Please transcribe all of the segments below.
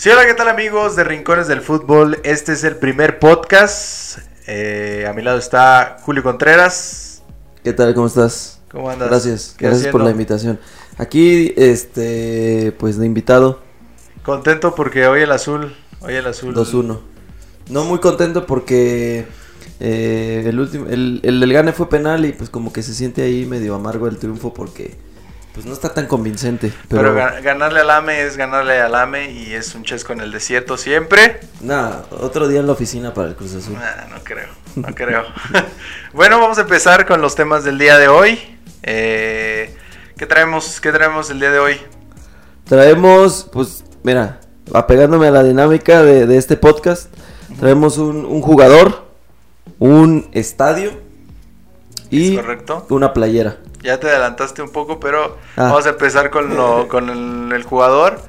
Sí, hola, ¿qué tal amigos de Rincones del Fútbol? Este es el primer podcast. Eh, a mi lado está Julio Contreras. ¿Qué tal? ¿Cómo estás? ¿Cómo andas? Gracias, ¿Qué gracias por la invitación. Aquí, este, pues de invitado, Contento porque hoy el azul, hoy el azul. 2-1. No muy contento porque eh, el último, el, el del gane fue penal y pues como que se siente ahí medio amargo el triunfo porque pues no está tan convincente. Pero, Pero, ga- ganarle al AME es ganarle al AME y es un chesco en el desierto siempre. nada, otro día en la oficina para el Cruz Azul. Ah, no creo, no creo. bueno, vamos a empezar con los temas del día de hoy. Eh, ¿qué, traemos, ¿Qué traemos el día de hoy? Traemos, pues, mira, apegándome a la dinámica de, de este podcast, traemos un, un jugador, un estadio y ¿Es correcto? una playera. Ya te adelantaste un poco, pero Ah. vamos a empezar con, lo, con el, el jugador.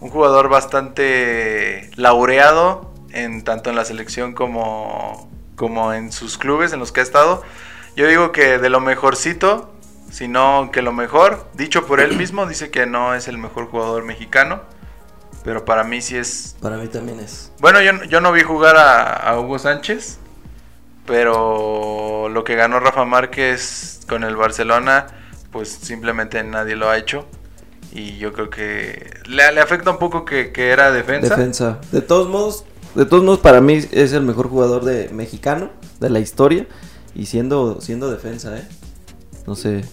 Un jugador bastante laureado, en, tanto en la selección como, como en sus clubes en los que ha estado. Yo digo que de lo mejorcito, sino que lo mejor, dicho por él mismo, dice que no es el mejor jugador mexicano, pero para mí sí es... Para mí también es. Bueno, yo, yo no vi jugar a, a Hugo Sánchez, pero lo que ganó Rafa Márquez con el Barcelona, pues simplemente nadie lo ha hecho. Y yo creo que le, le afecta un poco que, que era defensa. Defensa. De todos modos, de todos modos para mí es el mejor jugador de mexicano de la historia y siendo siendo defensa, ¿eh? No sé.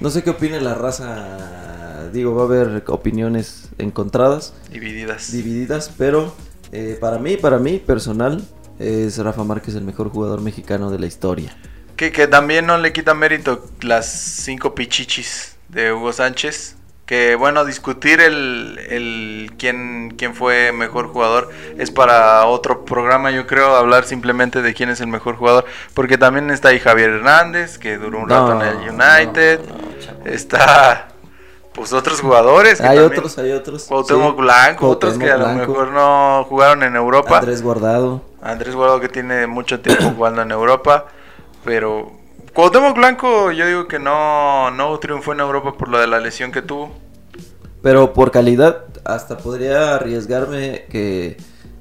No sé qué opina la raza. Digo, va a haber opiniones encontradas, Divididas. divididas, pero eh, para mí, para mí personal es Rafa Márquez el mejor jugador mexicano de la historia. Que, que también no le quita mérito las cinco pichichis de Hugo Sánchez. Que bueno, discutir el, el quién, quién fue mejor jugador es para otro programa, yo creo, hablar simplemente de quién es el mejor jugador. Porque también está ahí Javier Hernández, que duró un rato en el United. no, no. Está pues otros jugadores. que Hay también- otros, hay otros. Cuauhtémoc sí. Blanco, otros que a lo Cuauhtémoc mejor no jugaron en Europa. Andrés Guardado. Andrés Guardado que tiene mucho tiempo jugando en Europa, pero Cuauhtémoc Blanco yo digo que no, no triunfó en Europa por lo de la lesión que tuvo. Pero por calidad, hasta podría arriesgarme que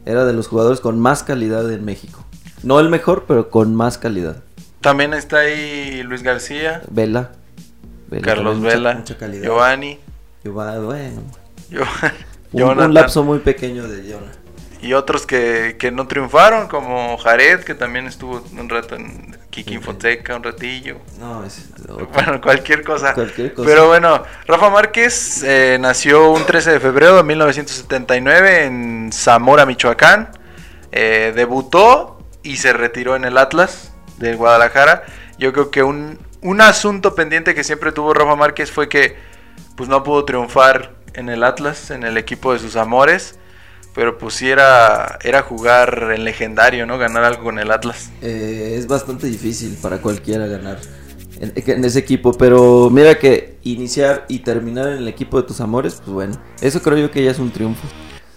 era de los jugadores con más calidad en México. No el mejor, pero con más calidad. También está ahí Luis García, Vela. Vela Carlos mucha- Vela, mucha. Giovanni, Giovanni, bueno. Un lapso muy pequeño de Jonah. Y otros que, que no triunfaron como Jared que también estuvo un rato en Kiki. Fonseca, un ratillo. No, es otro. Bueno, cualquier cosa. Cualquier cosa. Pero bueno, Rafa Márquez eh, nació un 13 de febrero de 1979 en Zamora, Michoacán. Eh, debutó y se retiró en el Atlas de Guadalajara. Yo creo que un, un asunto pendiente que siempre tuvo Rafa Márquez fue que pues no pudo triunfar en el Atlas, en el equipo de sus amores. Pero pues sí era, era jugar en legendario, ¿no? Ganar algo con el Atlas. Eh, es bastante difícil para cualquiera ganar en, en ese equipo. Pero mira que iniciar y terminar en el equipo de tus amores, pues bueno. Eso creo yo que ya es un triunfo.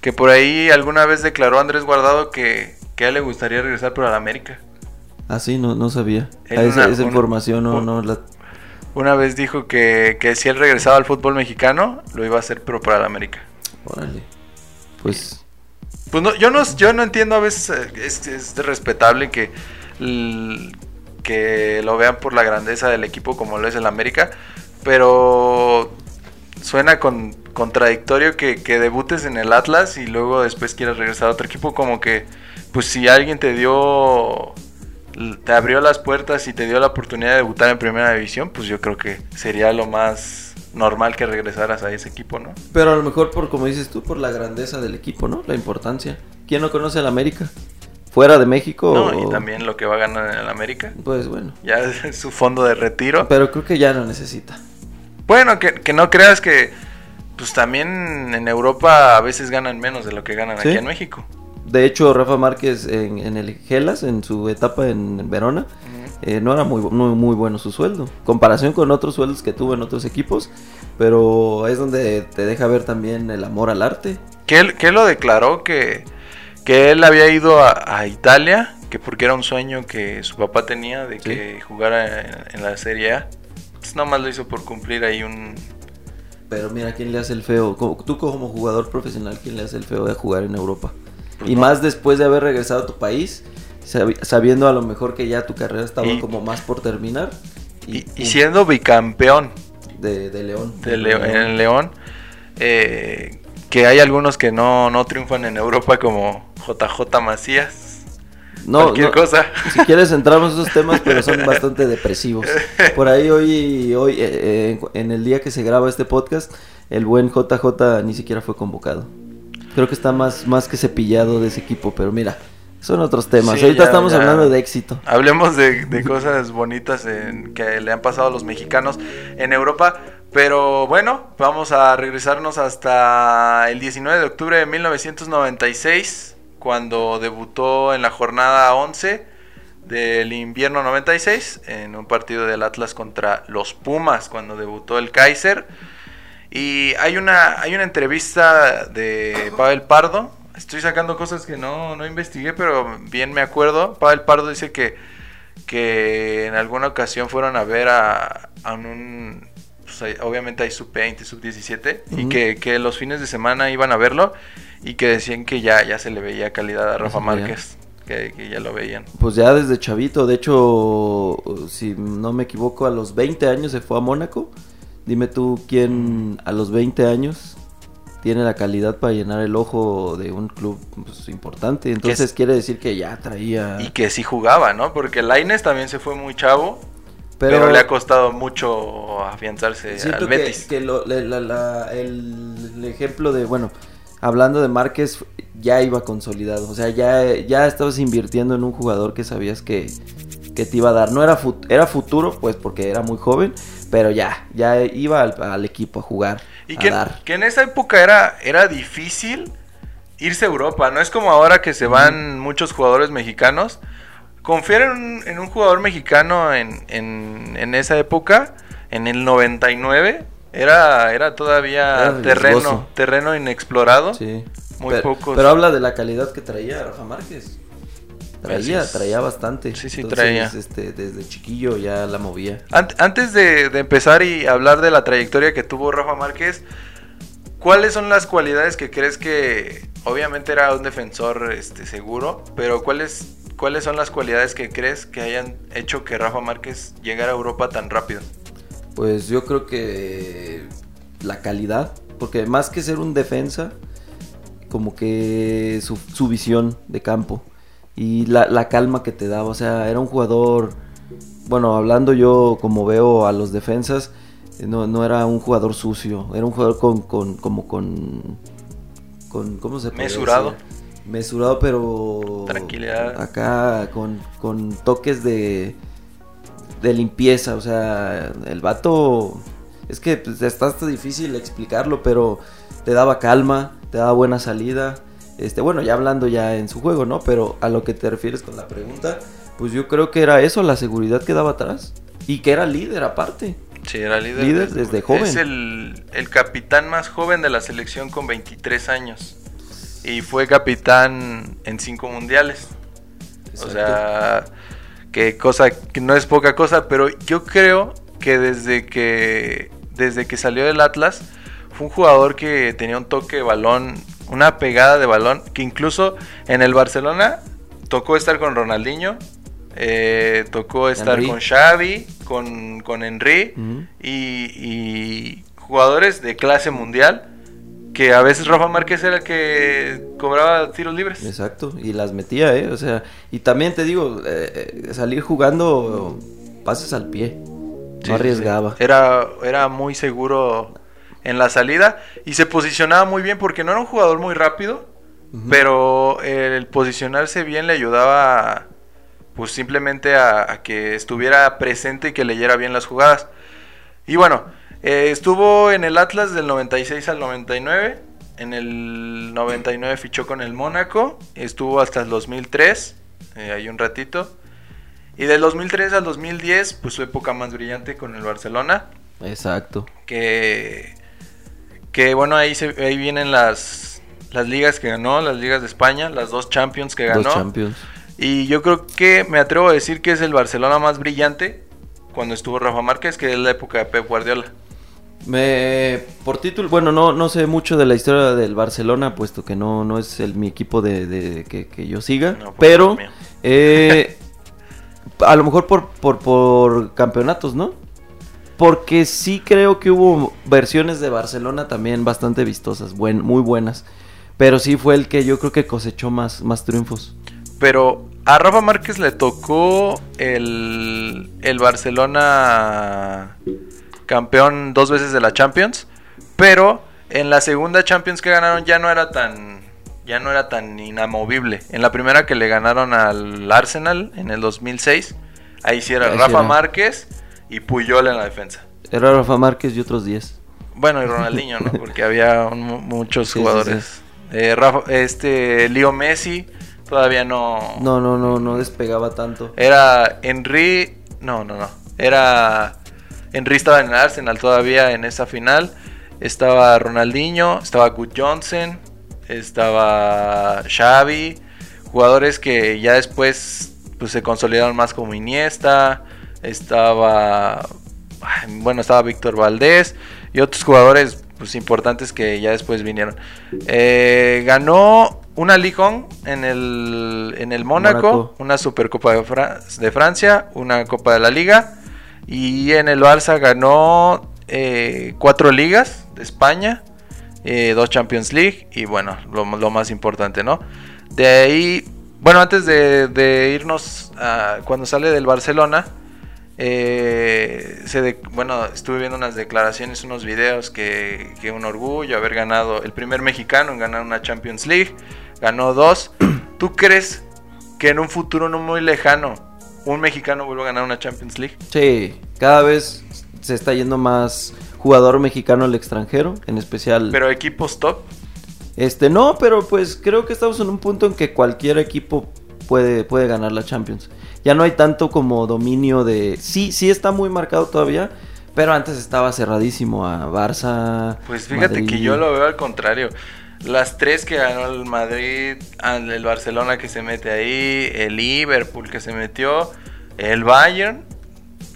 Que por ahí alguna vez declaró Andrés Guardado que, que a él le gustaría regresar por el América. Ah, sí, no, no sabía. Ah, esa una- esa información no, un- no la... Una vez dijo que, que si él regresaba al fútbol mexicano, lo iba a hacer, pero para el América. Órale. Pues Pues no, yo no, yo no entiendo a veces, eh, es, es respetable que, que lo vean por la grandeza del equipo como lo es el América, pero suena con, contradictorio que, que debutes en el Atlas y luego después quieras regresar a otro equipo, como que, pues si alguien te dio, te abrió las puertas y te dio la oportunidad de debutar en primera división, pues yo creo que sería lo más normal que regresaras a ese equipo, ¿no? Pero a lo mejor por, como dices tú, por la grandeza del equipo, ¿no? La importancia. ¿Quién no conoce al América? ¿Fuera de México? No, o- y también lo que va a ganar en el América. Pues bueno. Ya es su fondo de retiro. Pero creo que ya no necesita. Bueno, que, que no creas que pues también en Europa a veces ganan menos de lo que ganan ¿Sí? aquí en México. De hecho, Rafa Márquez en, en el Gelas, en su etapa en Verona, eh, no era muy, muy, muy bueno su sueldo. Comparación con otros sueldos que tuvo en otros equipos. Pero es donde te deja ver también el amor al arte. Que él, que lo declaró que, que él había ido a, a Italia, que porque era un sueño que su papá tenía de que jugara en, en la Serie A. Pues nomás lo hizo por cumplir ahí un... Pero mira, ¿quién le hace el feo? Tú como jugador profesional, ¿quién le hace el feo de jugar en Europa? Pues y no. más después de haber regresado a tu país, sabiendo a lo mejor que ya tu carrera estaba Y- como más por terminar. Y, siendo bicampeón de, de León. de en León, eh, que hay algunos que no, no triunfan en Europa como JJ Macías. No, cualquier no, cosa. Si quieres entramos en esos temas, pero son bastante depresivos. Por ahí hoy, hoy eh, eh, en el día que se graba este podcast, el buen JJ ni siquiera fue convocado. Creo que está más, más que cepillado de ese equipo, pero mira, son otros temas. Sí, Ahorita ya, estamos ya. hablando de éxito. Hablemos de, de cosas bonitas en- que le han pasado a los mexicanos en Europa. Pero bueno, vamos a regresarnos hasta el 19 de octubre de 1996, cuando debutó en la jornada 11 del invierno 96, en un partido del Atlas contra los Pumas, cuando debutó el Kaiser. Y hay una, hay una entrevista de Pavel Pardo. Estoy sacando cosas que no, no investigué, pero bien me acuerdo. Pavel Pardo dice que, que en alguna ocasión fueron a ver a, a un... pues, hay- obviamente hay sub-20, sub-17, y que, que los fines de semana iban a verlo y que decían que ya, ya se le veía calidad a Rafa. Márquez, que, que ya lo veían. Pues ya desde chavito, de hecho, si no me equivoco, a los 20 años se fue a Mónaco. Dime tú quién a los 20 años tiene la calidad para llenar el ojo de un club pues, importante. Entonces es- quiere decir que ya traía... Y que sí jugaba, ¿no? Porque Laines también se fue muy chavo, pero, le ha costado mucho afianzarse al que, Betis. que lo- la- la- la- el, el ejemplo de, bueno, hablando de Márquez, ya iba consolidado. O sea, ya, ya estabas invirtiendo en un jugador que sabías que, que te iba a dar. No era, fut- era futuro, pues porque era muy joven, pero ya, ya iba al, al equipo a jugar, Y a que, dar. que en esa época era, era difícil irse a Europa. No es como ahora que se van muchos jugadores mexicanos. Confiar en un, en un jugador mexicano en, en, en esa época, en el 99, era, era todavía Era terreno, terreno inexplorado. Sí. Muy pero, pocos. Pero habla de la calidad que traía Rafa Márquez. Traía, traía bastante. Sí, sí, traía. Este, desde chiquillo ya la movía. Ant- Antes de, de empezar y hablar de la trayectoria que tuvo Rafa Márquez, ¿cuáles son las cualidades que crees que, obviamente era un defensor este, seguro, pero cuáles, cuáles son las cualidades que crees que hayan hecho que Rafa Márquez llegara a Europa tan rápido? Pues yo creo que la calidad, porque más que ser un defensa, como que su, su visión de campo y la, la calma que te daba, o sea, era un jugador, bueno, hablando yo como veo a los defensas, eh, no, no era un jugador sucio, era un jugador con, con como con, con ¿cómo se Mesurado. decir? Mesurado, pero... Tranquilidad. Acá con, con toques de, de limpieza, o sea, el vato... Es que pues, está hasta difícil explicarlo, pero te daba calma, te daba buena salida. Este, bueno, ya hablando ya en su juego, ¿no? Pero a lo que te refieres con la pregunta, pues yo creo que era eso, la seguridad que daba atrás. Y que era líder aparte. Sí, era líder. Líder desde joven. Es el, el capitán más joven de la selección con 23 años. Y fue capitán en cinco mundiales. O sea, que cosa que no es poca cosa, pero yo creo que desde que desde que salió del Atlas fue un jugador que tenía un toque de balón, una pegada de balón, que incluso en el Barcelona tocó estar con Ronaldinho, eh, tocó estar Henry. con Xavi, con, con Henry y, y jugadores de clase mundial que a veces Rafa Márquez era el que cobraba tiros libres. Exacto, y las metía, ¿eh? O sea, y también te digo, eh, eh, salir jugando pases al pie. No Sí, arriesgaba. sí. Era, era muy seguro en la salida y se posicionaba muy bien porque no era un jugador muy rápido, pero el posicionarse bien le ayudaba pues simplemente a, a que estuviera presente y que leyera bien las jugadas. Y bueno, eh, estuvo en el Atlas del 96 al 99. En el 99 fichó con el Mónaco. Estuvo hasta el 2003. eh, ahí un ratito. Y del 2003 al 2010, pues su época más brillante con el Barcelona. Exacto. Que, que bueno, ahí, se, ahí vienen las, las ligas que ganó, las ligas de España, las dos Champions que ganó. Dos Champions. Y yo creo que me atrevo a decir que es el Barcelona más brillante cuando estuvo Rafa Márquez, que es la época de Pep Guardiola. Me, por título, bueno, no, no sé mucho de la historia del Barcelona, puesto que no, no es el, mi equipo de, de- que, que yo siga, No, pues, pero eh, a lo mejor por, por, por campeonatos, ¿no? Porque sí creo que hubo versiones de Barcelona también bastante vistosas, buen, muy buenas. Pero sí fue el que yo creo que cosechó más, más triunfos. Pero a Rafa Márquez le tocó el, el Barcelona campeón dos veces de la Champions. Pero en la segunda Champions que ganaron ya no era tan ya no era tan inamovible. En la primera que le ganaron al Arsenal en el 2006, ahí sí era Ahí sí Rafa era. Márquez y Puyol en la defensa. Era Rafa Márquez y otros 10. Bueno, y Ronaldinho, ¿no? Porque había un- muchos Sí, sí, jugadores. Eh, Rafa- este, Leo Messi todavía no... No, no, no, no despegaba tanto. Era Henry... No, no, no. Era... Henry estaba en el Arsenal todavía en esa final. Estaba Ronaldinho, estaba Good Johnson, estaba Xavi. Jugadores que ya después pues, se consolidaron más como Iniesta. Estaba... Bueno, estaba Víctor Valdés. Y otros jugadores pues, importantes que ya después vinieron. Eh, ganó una Ligue 1 en el, en el Mónaco, una Supercopa de, Fra- de Francia, una Copa de la Liga. Y en el Barça ganó eh, cuatro ligas de España, eh, dos Champions League y bueno, lo, lo más importante, ¿no? De ahí, bueno, antes de, de irnos a cuando sale del Barcelona, eh, se de- bueno, estuve viendo unas declaraciones, unos videos que, que un orgullo haber ganado, el primer mexicano en ganar una Champions League, ganó dos. ¿Tú crees que en un futuro no muy lejano un mexicano vuelva a ganar una Champions League? Sí, cada vez se está yendo más jugador mexicano al extranjero, en especial. Pero equipos top, Este, no, pero pues creo que estamos en un punto en que cualquier equipo puede, puede ganar la Champions. Ya no hay tanto como dominio de... Sí, sí está muy marcado todavía, pero antes estaba cerradísimo a Barça. pues fíjate Madrid. que yo lo veo al contrario. Las tres que ganó el Madrid, el Barcelona que se mete ahí, el Liverpool que se metió, el Bayern,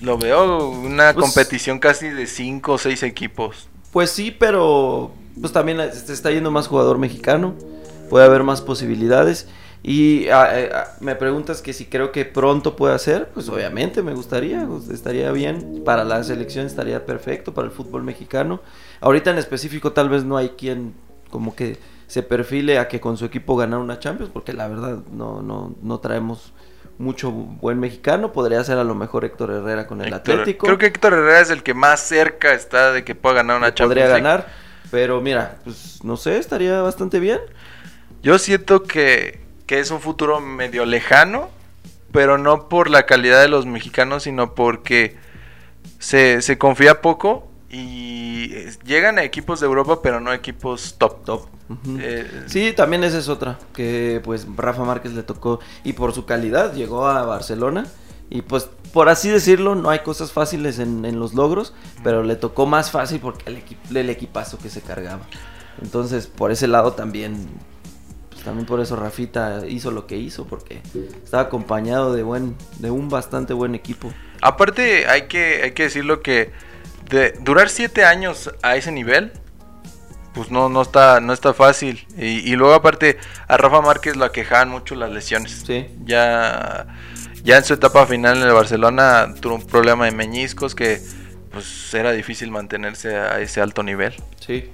lo veo una Pues- competición casi de cinco o seis equipos. Pues sí, pero pues también se está yendo más jugador mexicano. Puede haber más posibilidades. Y ah, eh, ah, me preguntas que si creo que pronto puede hacer, pues obviamente me gustaría, pues, estaría bien. Para la selección estaría perfecto, para el fútbol mexicano. Ahorita en específico tal vez no hay quien como que se perfile a que con su equipo ganar una Champions, porque la verdad no, no, no traemos mucho buen mexicano. Podría ser a lo mejor Héctor Herrera con el Héctor- Atlético. Creo que Héctor Herrera es el que más cerca está de que pueda ganar una Champions podría ganar. Pero mira, pues no sé, estaría bastante bien. Yo siento que, que es un futuro medio lejano, pero no por la calidad de los mexicanos, sino porque se, se confía poco y eh, llegan a equipos de Europa, pero no a equipos top. Top. Eh, Sí, también esa es otra, que pues Rafa Márquez le tocó y por su calidad llegó a Barcelona y pues por así decirlo no hay cosas fáciles en, en los logros, pero le tocó más fácil porque el, equi- el equipazo que se cargaba. Entonces por ese lado también, también por eso Rafita hizo lo que hizo porque estaba acompañado de buen, de un bastante buen equipo. Aparte, hay que, hay que decirlo que de durar siete años a ese nivel, pues no, no está, no está fácil. Y, y luego aparte, a Rafa Márquez lo aquejaban mucho las lesiones. Sí. Ya, ya en su etapa final en el Barcelona tuvo un problema de meñiscos que pues era difícil mantenerse a ese alto nivel. Sí.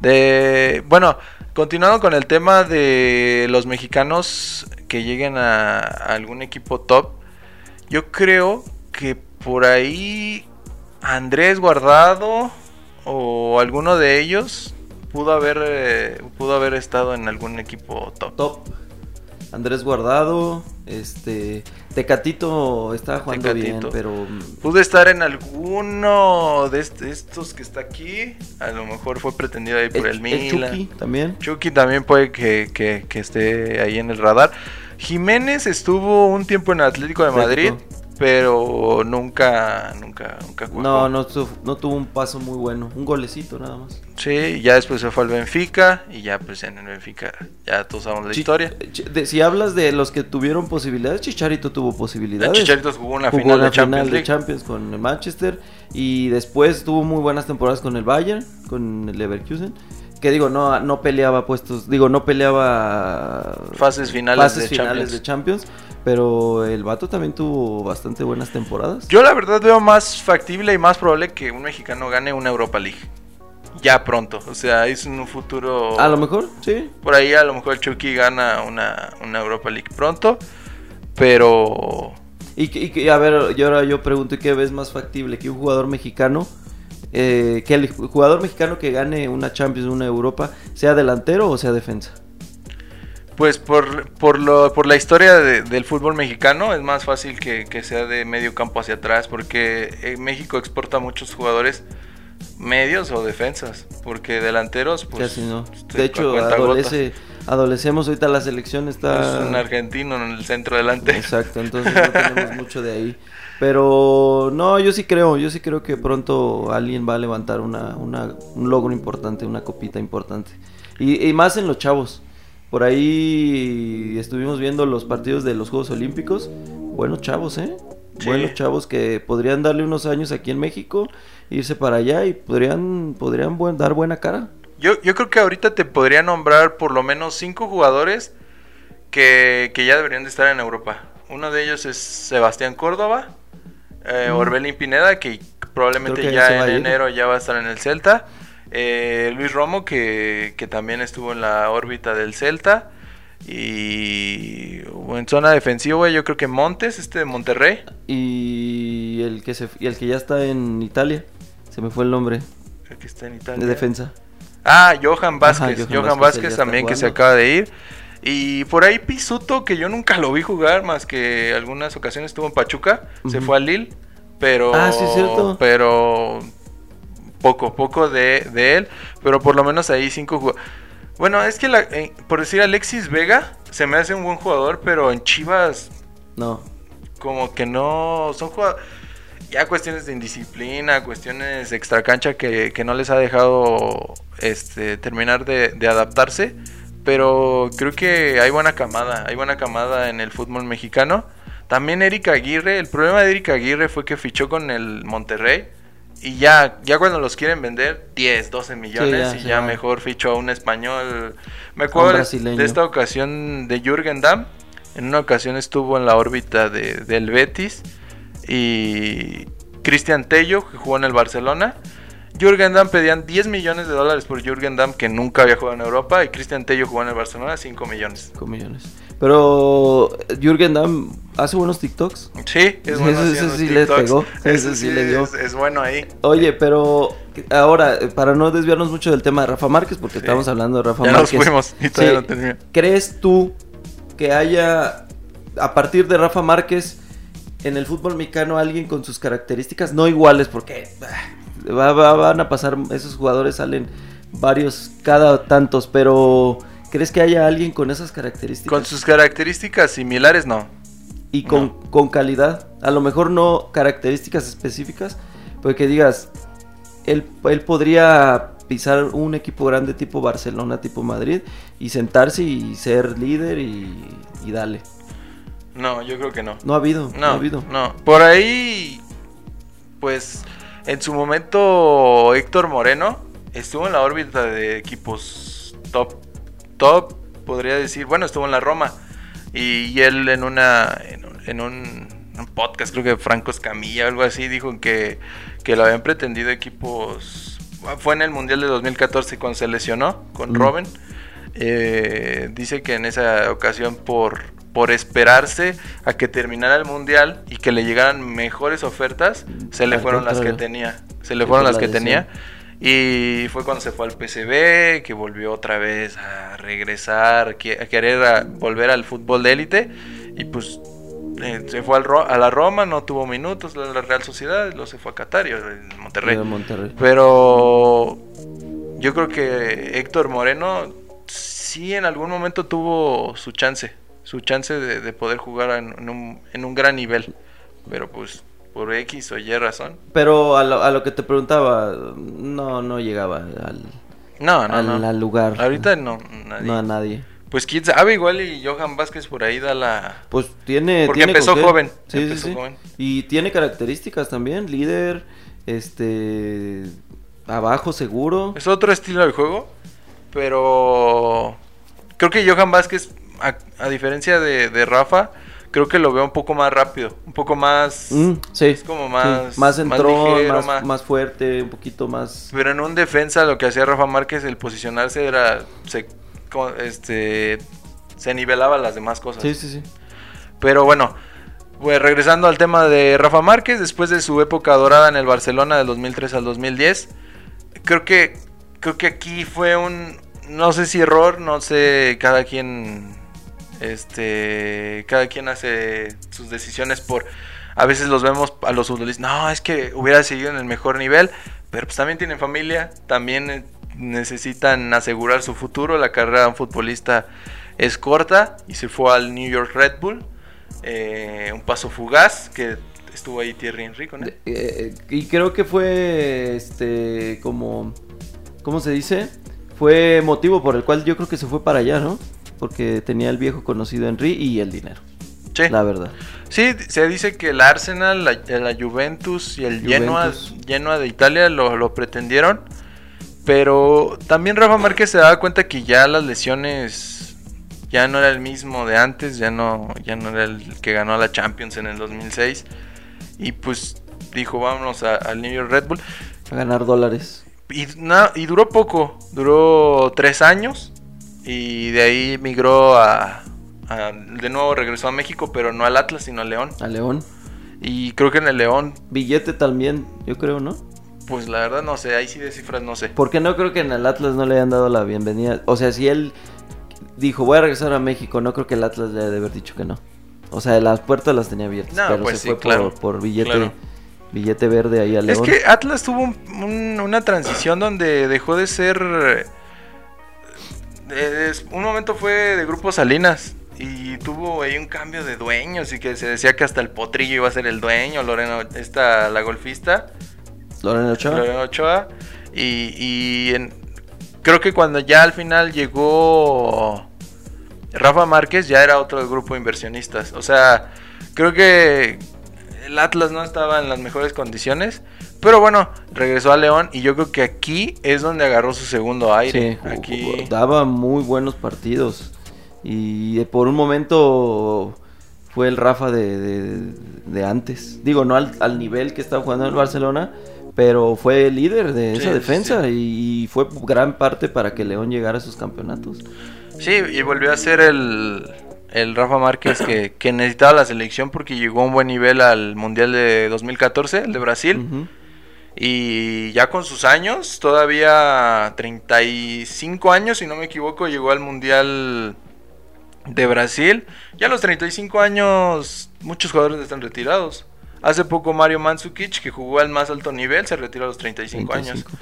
De bueno, continuando con el tema de los mexicanos que lleguen a, algún equipo top, yo creo que por ahí Andrés Guardado o alguno de ellos pudo haber eh, pudo haber estado en algún equipo top. Top. Andrés Guardado, este Tecatito estaba jugando Tecatito. bien, pero Pudo estar en alguno de est- estos que está aquí. A lo mejor fue pretendido ahí por el, Milan. Chucky también. Chucky también puede que, que- que esté ahí en el radar. Jiménez estuvo un tiempo en el Atlético de Madrid. Atlético. Pero nunca, nunca, nunca cuajó. No, no, no tuvo un paso muy bueno. Un golecito nada más. Sí, ya después se fue al Benfica y ya pues en el Benfica ya todos sabemos la historia. De- si hablas de los que tuvieron posibilidades, Chicharito tuvo posibilidades. Chicharito jugó una Jugó final una de Champions final de League. Champions con el Manchester y después tuvo muy buenas temporadas con el Bayern, con el Leverkusen. Que digo, no, no peleaba puestos, digo, no peleaba Fases finales fases de finales Champions. de Champions, pero el vato también tuvo bastante buenas temporadas. Yo la verdad veo más factible y más probable que un mexicano gane una Europa League. Ya pronto, o sea, es un futuro... A lo mejor, sí. Por ahí a lo mejor el Chucky gana una, una Europa League pronto, pero... Y, y a ver, y ahora yo pregunto, ¿y ¿qué ves más factible? Que un jugador mexicano, eh, que el jugador mexicano que gane una Champions, una Europa, sea delantero o sea defensa. Pues por, por, lo, por la historia de- del fútbol mexicano es más fácil que, que sea de medio campo hacia atrás porque eh, México exporta muchos jugadores medios o defensas porque delanteros pues Casi no. este, De hecho, adolece, adolecemos ahorita la selección está... Es un argentino en el centro delante. Exacto, entonces no tenemos mucho de ahí. Pero no, yo sí creo, yo sí creo que pronto alguien va a levantar una, una- un logro importante, una copita importante. Y, y más en los chavos. Por ahí estuvimos viendo los partidos de los Juegos Olímpicos. Buenos chavos, ¿eh? Sí. Buenos chavos que podrían darle unos años aquí en México, irse para allá y podrían, podrían buen- dar buena cara. Yo, yo creo que ahorita te podría nombrar por lo menos cinco jugadores que, que ya deberían de estar en Europa. Uno de ellos es Sebastián Córdoba, eh, Mm. Orbelín Pineda, que probablemente que ya en enero ya va a estar en el Celta. Eh, Luis Romo, que, que también estuvo en la órbita del Celta. Y en zona defensiva, yo creo que Montes, este de Monterrey. Y el que se, y el que ya está en Italia, se me fue el nombre, el que está en de Italia. defensa. Ah, Johan Vázquez. Johan Johan, Vázquez, también que se acaba de ir. Y por ahí Pisuto, que yo nunca lo vi jugar, más que algunas ocasiones estuvo en Pachuca, se fue al Lille, pero... Ah, sí, es cierto. Pero poco, poco de, de él, pero por lo menos ahí cinco jugadores. Bueno, es que la- eh, por decir Alexis Vega se me hace un buen jugador, pero en Chivas No, como que no son jugadores ya cuestiones de indisciplina, cuestiones de extracancha que, que no les ha dejado este terminar de, de adaptarse, pero creo que hay buena camada, hay buena camada en el fútbol mexicano. También Erika Aguirre, el problema de Erika Aguirre fue que fichó con el Monterrey y ya, ya cuando los quieren vender 10, 12 millones ya, y ya mejor fichó a un español. Me acuerdo de esta ocasión de Jürgen Damm. En una ocasión estuvo en la órbita de- del Betis. Y Cristian Tello, que jugó en el Barcelona. Jürgen Damm pedían 10 millones de dólares por Jürgen Damm, que nunca había jugado en Europa. Y Cristian Tello jugó en el Barcelona 5 millones. 5 millones. Pero Jürgen Damm hace buenos TikToks. Sí, es bueno. Ese- sí le pegó, ese Ese sí le dio. Es, es bueno ahí. Oye, pero ahora, eh, para no desviarnos mucho del tema de Rafa Márquez, porque Sí. estamos hablando de Rafa Ya nos Márquez. fuimos y todavía Sí. no. ¿Crees tú que haya, a partir de Rafa Márquez, en el fútbol mexicano alguien con sus características no iguales? Porque ah, va- va- van a pasar, esos jugadores salen varios cada tantos, pero ¿crees que haya alguien con esas características? Con sus características similares, no. y con, con calidad. A lo mejor no características específicas, pero que digas, él, él podría pisar un equipo grande tipo Barcelona, tipo Madrid, y sentarse y ser líder y, y dale. No, yo creo que no. No ha habido, no, No, ha habido. no. Por ahí, pues, en su momento Héctor Moreno estuvo en la órbita de equipos top, top, podría decir. Bueno, estuvo en la Roma y, y él en una, en, un- en un, un podcast, creo que Franco Escamilla o algo así, dijo que, que lo habían pretendido equipos. Fue en el Mundial de 2014 cuando se lesionó con Mm. Robin. Eh, dice que en esa ocasión por, por esperarse a que terminara el mundial y que le llegaran mejores ofertas, se le fueron las que tenía. Se le fueron las la que tenía. Y fue cuando se fue al PCB, que volvió otra vez a regresar, a querer a- volver al fútbol de élite. Y pues eh, se fue al Ro- a la Roma, no tuvo minutos, la, la Real Sociedad, luego se fue a Qatar y en Monterrey. Pero yo creo que Héctor Moreno sí en algún momento tuvo su chance, su chance de, de poder jugar en, en un, en un gran nivel. pero pues por X o Y razón. Pero a lo, a lo que te preguntaba, no, no llegaba al, No, no, al, no. al lugar. Ahorita no, nadie. No a nadie. Pues quién sabe, igual y Johan Vázquez por ahí da la... Pues tiene. Porque tiene empezó joven, Sí, sí, empezó sí. joven. Y tiene características también. Líder, este. Abajo seguro. Es otro estilo de juego, pero creo que Johan Vázquez, a, a diferencia de, de Rafa, creo que lo veo un poco más rápido, un poco más... Mm, sí. Es como más- sí, Más más entrón, ligero, más, más- más fuerte, un poquito más. Pero en un defensa lo que hacía Rafa Márquez, el posicionarse era... Se, este, se nivelaba las demás cosas. Sí, sí, sí. Pero bueno, pues regresando al tema de Rafa Márquez, después de su época dorada en el Barcelona del 2003 al 2010, creo que creo que aquí fue un no sé si error, no sé, cada quien este cada quien hace sus decisiones por a veces los vemos a los futbolistas, no, es que hubiera seguido en el mejor nivel, pero pues también tienen familia, también eh, necesitan asegurar su futuro, la carrera de un futbolista es corta y se fue al New York Red Bull. Eh, un paso fugaz que estuvo ahí Thierry Henry eh, y creo que fue este como ¿cómo se dice? Fue motivo por el cual yo creo que se fue para allá, ¿no? Porque tenía el viejo conocido Henry y el dinero, Sí. la verdad. Sí, se dice que el Arsenal, la, la Juventus y el Genoa, Juventus. Genoa de Italia lo, lo pretendieron. Pero también Rafa Márquez se daba cuenta que ya las lesiones ya no era el mismo de antes, ya no, ya no era el que ganó la Champions en el 2006. Y pues dijo, vámonos a- al New York Red Bull. A ganar dólares. Y, na- y duró poco, duró tres años y de ahí migró a, a- De nuevo regresó a México, pero no al Atlas, sino al León. A León. Y creo que en el León, Billete también, yo creo, ¿no? pues la verdad no sé, ahí sí de cifras no sé. Porque no creo que en el Atlas no le hayan dado la bienvenida. O sea, si él dijo voy a regresar a México, no creo que el Atlas le haya de haber dicho que no. O sea, las puertas las tenía abiertas. No, pero pues se sí, fue claro, por, por billete, claro. billete verde ahí a León. Es que Atlas tuvo un- un- una transición donde dejó de ser... eh, un momento fue de Grupo Salinas y tuvo ahí un cambio de dueños y que se decía que hasta el potrillo iba a ser el dueño, Lorena, esta, la golfista. Lorena Ochoa. Lorena Ochoa. Y, y en- creo que cuando ya al final llegó Rafa Márquez, ya era otro grupo de inversionistas. O sea, creo que el Atlas no estaba en las mejores condiciones. Pero bueno, regresó a León y yo creo que aquí es donde agarró su segundo aire. Sí, aquí daba muy buenos partidos. Y por un momento fue el Rafa de, de- de antes. Digo, no al, al nivel que estaba jugando en el Barcelona, pero fue el líder de Sí, esa defensa sí. y fue gran parte para que León llegara a esos campeonatos. Sí, y volvió a ser el, el Rafa Márquez que, que necesitaba la selección porque llegó a un buen nivel al Mundial de 2014, el de Brasil. Y ya con sus años, todavía 35 años, si no me equivoco, llegó al Mundial de Brasil. Ya a los 35 años, muchos jugadores están retirados. Hace poco Mario Mandzukic, que jugó al más alto nivel, se retiró a los 35, años. 35.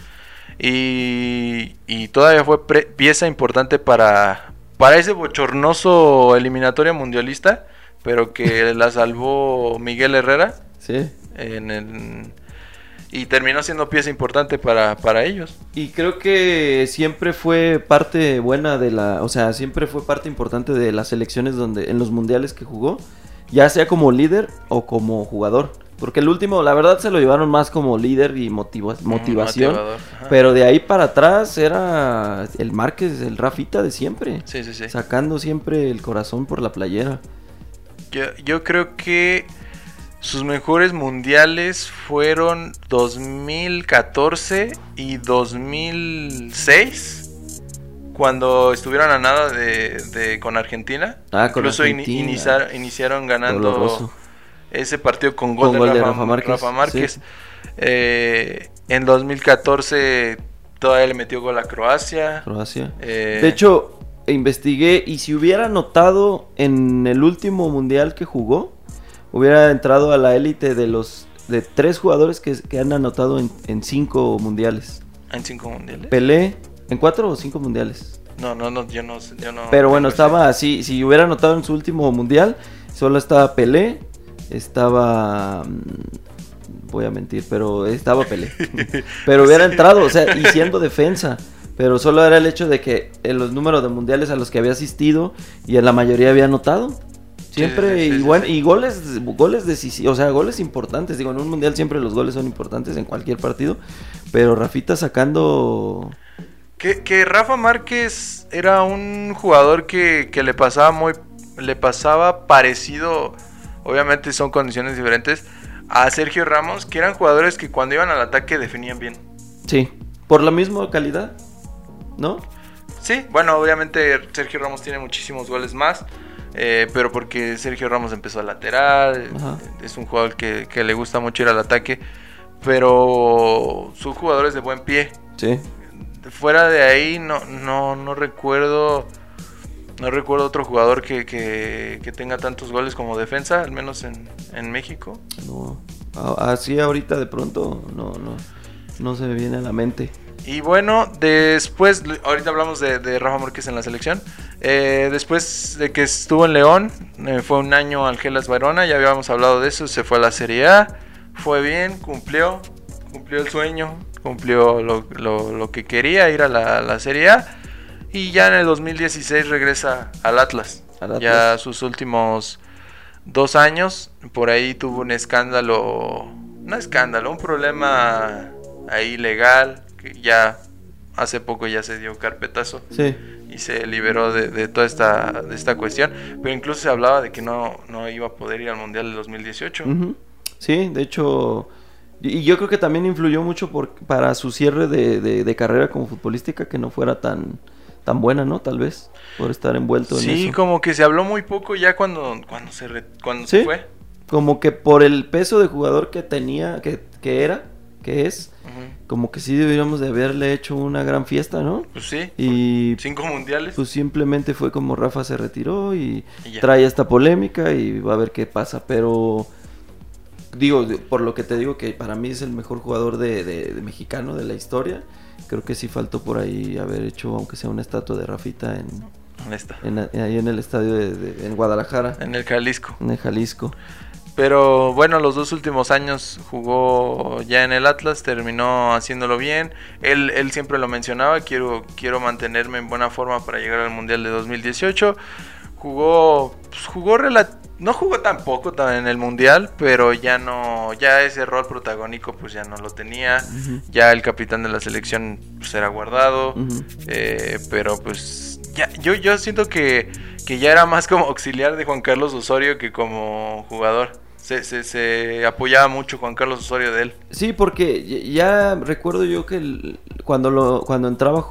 Y, y todavía fue pre- pieza importante para, para ese bochornoso eliminatoria mundialista, pero que la salvó Miguel Herrera. Sí. En el- y terminó siendo pieza importante para, para ellos. Y creo que siempre fue parte buena de la, o sea, siempre fue parte importante de las selecciones donde en los mundiales que jugó, ya sea como líder o como jugador, porque el último la verdad se lo llevaron más como líder y motiva- motivación, motivador, ajá. pero de ahí para atrás era el Márquez, el Rafita de siempre, Sí, sí, sí. sacando siempre el corazón por la playera. Yo, yo creo que sus mejores mundiales fueron 2014 y 2006. Cuando estuvieron a nada de, de- con Argentina. Ah, con Incluso iniciar- iniciaron ganando Doloroso. ese partido con gol, Con gol de, de Rafa, Rafa Márquez, Rafa Márquez. sí. Eh, en 2014 todavía le metió gol a Croacia. Croacia. Eh, De hecho, investigué y si hubiera notado en el último mundial que jugó, hubiera entrado a la élite de los de tres jugadores que, que han anotado en, en cinco mundiales. en cinco mundiales. Pelé, en cuatro o cinco mundiales. No, no, no, yo no, yo no Pero bueno, estaba así, si hubiera anotado en su último mundial, solo estaba Pelé, estaba... mm, Voy a mentir, pero estaba Pelé. Pero hubiera entrado, o sea, y siendo defensa. Pero solo era el hecho de que en los números de mundiales a los que había asistido y en la mayoría había anotado. Siempre, sí, sí, y, sí, sí. y goles, goles decisivos, o sea, goles importantes. Digo, en un mundial siempre los goles son importantes en cualquier partido. Pero Rafita sacando. Que, que Rafa Márquez era un jugador que, que le pasaba muy. Le pasaba parecido. Obviamente son condiciones diferentes. A Sergio Ramos, que eran jugadores que cuando iban al ataque definían bien. Sí, por la misma calidad, ¿no? Sí, bueno, obviamente Sergio Ramos tiene muchísimos goles más. Eh, pero porque Sergio Ramos empezó a lateral. Ajá. Es un jugador que, que le gusta mucho ir al ataque. Pero son jugadores de buen pie. Sí. Fuera de ahí no, no, no recuerdo. No recuerdo otro jugador que, que, que tenga tantos goles como defensa, al menos en, en México. No. Así ahorita de pronto no, no, no se me viene a la mente. Y bueno, después, ahorita hablamos de, de Rafa Márquez en la selección. Eh, después de que estuvo en León, eh, fue un año al Gelas Verona, ya habíamos hablado de eso, se fue a la Serie A, fue bien, cumplió, cumplió el sueño, cumplió lo, lo- lo que quería, ir a la, la Serie A. Y ya en el 2016 regresa al Atlas. Al Atlas. Ya sus últimos dos años, por ahí tuvo un escándalo, no escándalo, un problema ahí legal, que ya hace poco ya se dio carpetazo Sí. y se liberó de, de toda esta, de esta cuestión, pero incluso se hablaba de que no, no iba a poder ir al Mundial del 2018. Ujú. Sí, de hecho, y yo creo que también influyó mucho por, para su cierre de, de- de carrera como futbolística que no fuera tan, tan buena, ¿no? Tal vez, por estar envuelto en Sí, eso. como que se habló muy poco ya cuando, cuando, se, re- cuando se Sí. fue. Como que por el peso de jugador que tenía, que, que era, que es. Como que sí deberíamos de haberle hecho una gran fiesta, ¿no? Pues sí, Y cinco mundiales. pues simplemente fue como Rafa se retiró y trae esta polémica y va a ver qué pasa, pero digo, por lo que te digo que para mí es el mejor jugador de, de- de mexicano de la historia, creo que sí faltó por ahí haber hecho aunque sea una estatua de Rafita en, Ahí en- ahí en el estadio de, de- en Guadalajara, En el Jalisco. en el Jalisco. Pero bueno, los dos últimos años jugó ya en el Atlas, terminó haciéndolo bien. Él, él siempre lo mencionaba, quiero, quiero mantenerme en buena forma para llegar al Mundial de 2018. Jugó, pues, jugó no jugó tampoco en el Mundial, pero ya no, ya ese rol protagónico pues ya no lo tenía. Ya el capitán de la selección pues era guardado. Eh, pero pues ya, yo, yo siento que, que ya era más como auxiliar de Juan Carlos Osorio que como jugador. Se, se, se apoyaba mucho Juan Carlos Osorio de él. Sí, porque ya- recuerdo yo que el- cuando lo cuando entraba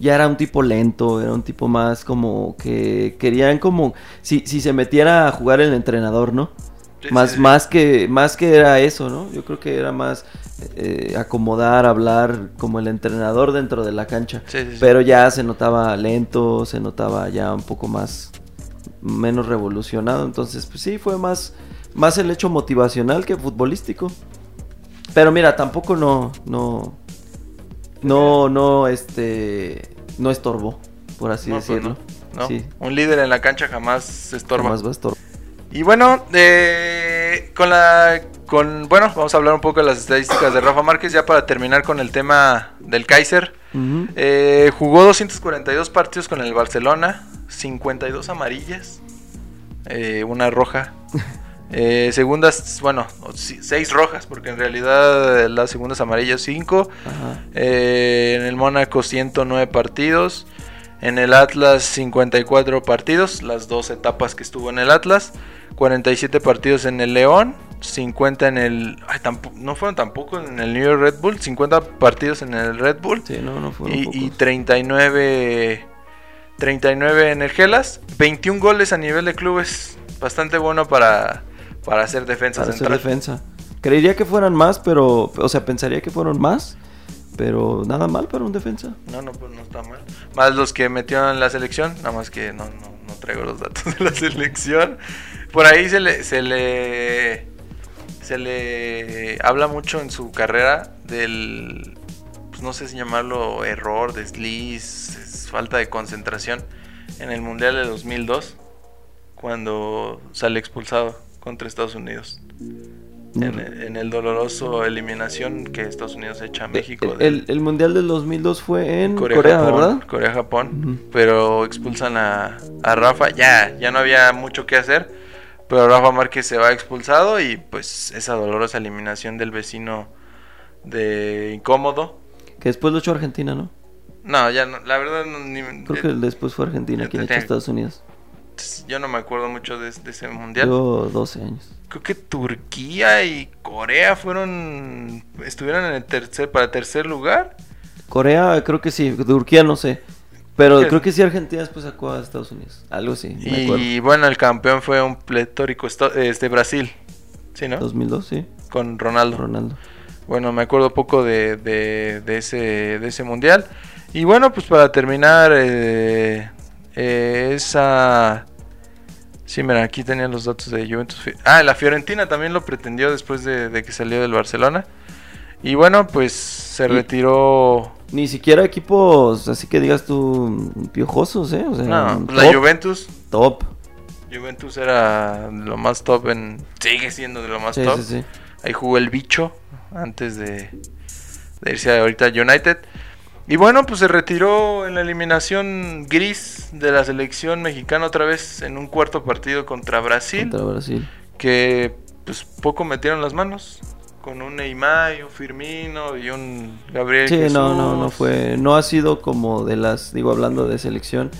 ya era un tipo lento, era un tipo más como que querían como si, si se metiera a jugar el entrenador, ¿no? Sí, más sí, sí. más que más que era eso, ¿no? Yo creo que era más eh, acomodar, hablar como el entrenador dentro de la cancha. Sí, sí, sí. Pero ya se notaba lento, se notaba ya un poco más menos revolucionado, entonces pues sí fue más más el hecho motivacional que futbolístico. Pero mira, tampoco no no no no este no estorbó, por así No, pues, decirlo. no, no. Sí, Un líder en la cancha jamás se estorba. jamás va a estorbar. Y bueno, eh, con la. Con, bueno, vamos a hablar un poco de las estadísticas de Rafa Márquez ya para terminar con el tema del Kaiser. Ujú. Eh, jugó 242 partidos con el Barcelona, 52 amarillas, eh, una roja. Eh, segundas, bueno, 6 rojas, porque en realidad eh, las segundas amarillas 5. Ajá. Eh, en el Mónaco 109 partidos. En el Atlas 54 partidos, las dos etapas que estuvo en el Atlas. 47 partidos en el León. 50 en el... ay, tampo- no fueron tampoco en el New York Red Bull. 50 partidos en el Red Bull. Sí, no, no fueron Y, y pocos. 39, 39 en el Gelas. 21 goles a nivel de clubes. Bastante bueno para, para hacer defensa para hacer central. defensa. Creería que fueran más, pero o sea, pensaría que fueron más, pero nada mal para un defensa. No, no, pues no está mal. Más los que metió en la selección, nada más que no, no, no traigo los datos de la selección. Por ahí se le, se le, se le habla mucho en su carrera del, pues no sé si llamarlo error, desliz, es falta de concentración en el Mundial de 2002, cuando sale expulsado contra Estados Unidos. En, en el doloroso eliminación que Estados Unidos echa a México. de- El, el mundial del 2002 fue en Corea, Corea, Japón, ¿verdad? Corea, Japón. Ujú. Pero expulsan a, a Rafa. Ya, ya no había mucho que hacer. Pero Rafa Márquez se va expulsado y pues esa dolorosa eliminación del vecino de incómodo. Que después lo echó Argentina, ¿no? No, ya no, la verdad no, ni- Creo eh, que después fue Argentina quien echó a Estados Unidos. Yo no me acuerdo mucho de, de ese mundial. Yo 12 años. Creo que Turquía y Corea fueron estuvieron en el tercer para tercer lugar. Corea, creo que sí. Turquía, no sé. Pero creo que sí, Argentina después sacó a Estados Unidos. Algo así, me. Y bueno, el campeón fue un pletórico este Brasil. Sí, ¿no? 2002, sí. Con Ronaldo. Ronaldo. Bueno, me acuerdo poco de, de, de ese, de ese mundial. Y bueno, pues para terminar, eh, eh, esa... Sí, mira, aquí tenía los datos de Juventus. Ah, la Fiorentina también lo pretendió después de, de que salió del Barcelona. Y bueno, pues se retiró... Ni siquiera equipos, así que digas tú, piojosos, ¿eh? O sea, No, top, la Juventus. top. Juventus era lo más top en... Sigue siendo de lo más Sí, top. sí, sí. Ahí jugó el bicho antes de, de irse ahorita a United. Y bueno, pues se retiró en la eliminación gris de la selección mexicana otra vez en un cuarto partido contra Brasil. Contra Brasil. Que pues poco metieron las manos. Con un Neymar y un Firmino y un Gabriel Sí, Jesús. no, no, no fue. No ha sido como de las, digo, hablando de selección,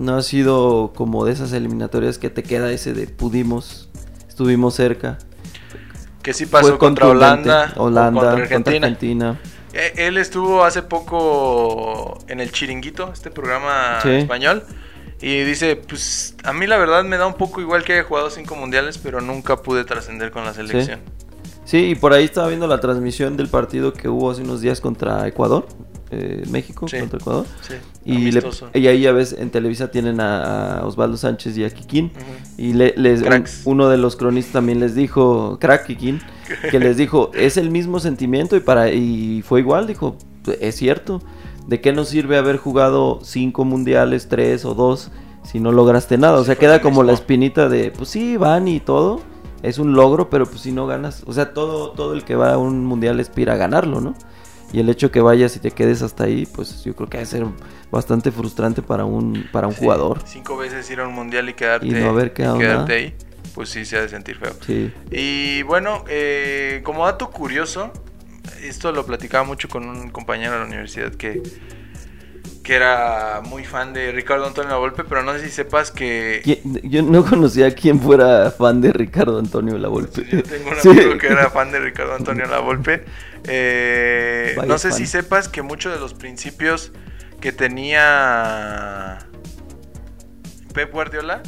no ha sido como de esas eliminatorias que te queda ese de pudimos, estuvimos cerca. Que sí pasó Fue contra. Holanda, o Holanda, contra contra Argentina. Eh, Él estuvo hace poco en el Chiringuito, este programa Sí. español, y dice, pues a mí la verdad me da un poco igual que haya jugado cinco mundiales, pero nunca pude trascender con la selección. Sí, y por ahí estaba viendo la transmisión del partido que hubo hace unos días contra Ecuador, eh, México Sí. contra Ecuador. Sí, Y, le- y ahí ya ves, en Televisa tienen a, a Osvaldo Sánchez y a Kikín. Y le- les, un- uno de los cronistas también les dijo, crack Kikín, que les dijo, es el mismo sentimiento y para y fue igual, dijo, es cierto. ¿De qué nos sirve haber jugado cinco mundiales, tres o dos, si no lograste nada? O sea, queda como la espinita de, pues sí, van y todo, es un logro, pero pues si no ganas, o sea, todo, todo el que va a un mundial aspira a ganarlo, ¿no? Y el hecho que vayas y te quedes hasta ahí, pues yo creo que debe ser bastante frustrante para un, para un Sí, jugador. Cinco veces ir a un mundial y quedarte, Y no haber quedado quedarte nada. ahí, pues sí se ha de sentir feo. Sí. Y bueno, eh, como dato curioso, esto lo platicaba mucho con un compañero de la universidad que, que era muy fan de Ricardo Antonio Volpe, pero no sé si sepas que... ¿Quién- Yo no conocía a quien fuera fan de Ricardo Antonio Lavolpe. Yo tengo un Sí. amigo que era fan de Ricardo Antonio Lavolpe. Eh, no sé fan. si sepas que muchos de los principios que tenía Pep Guardiola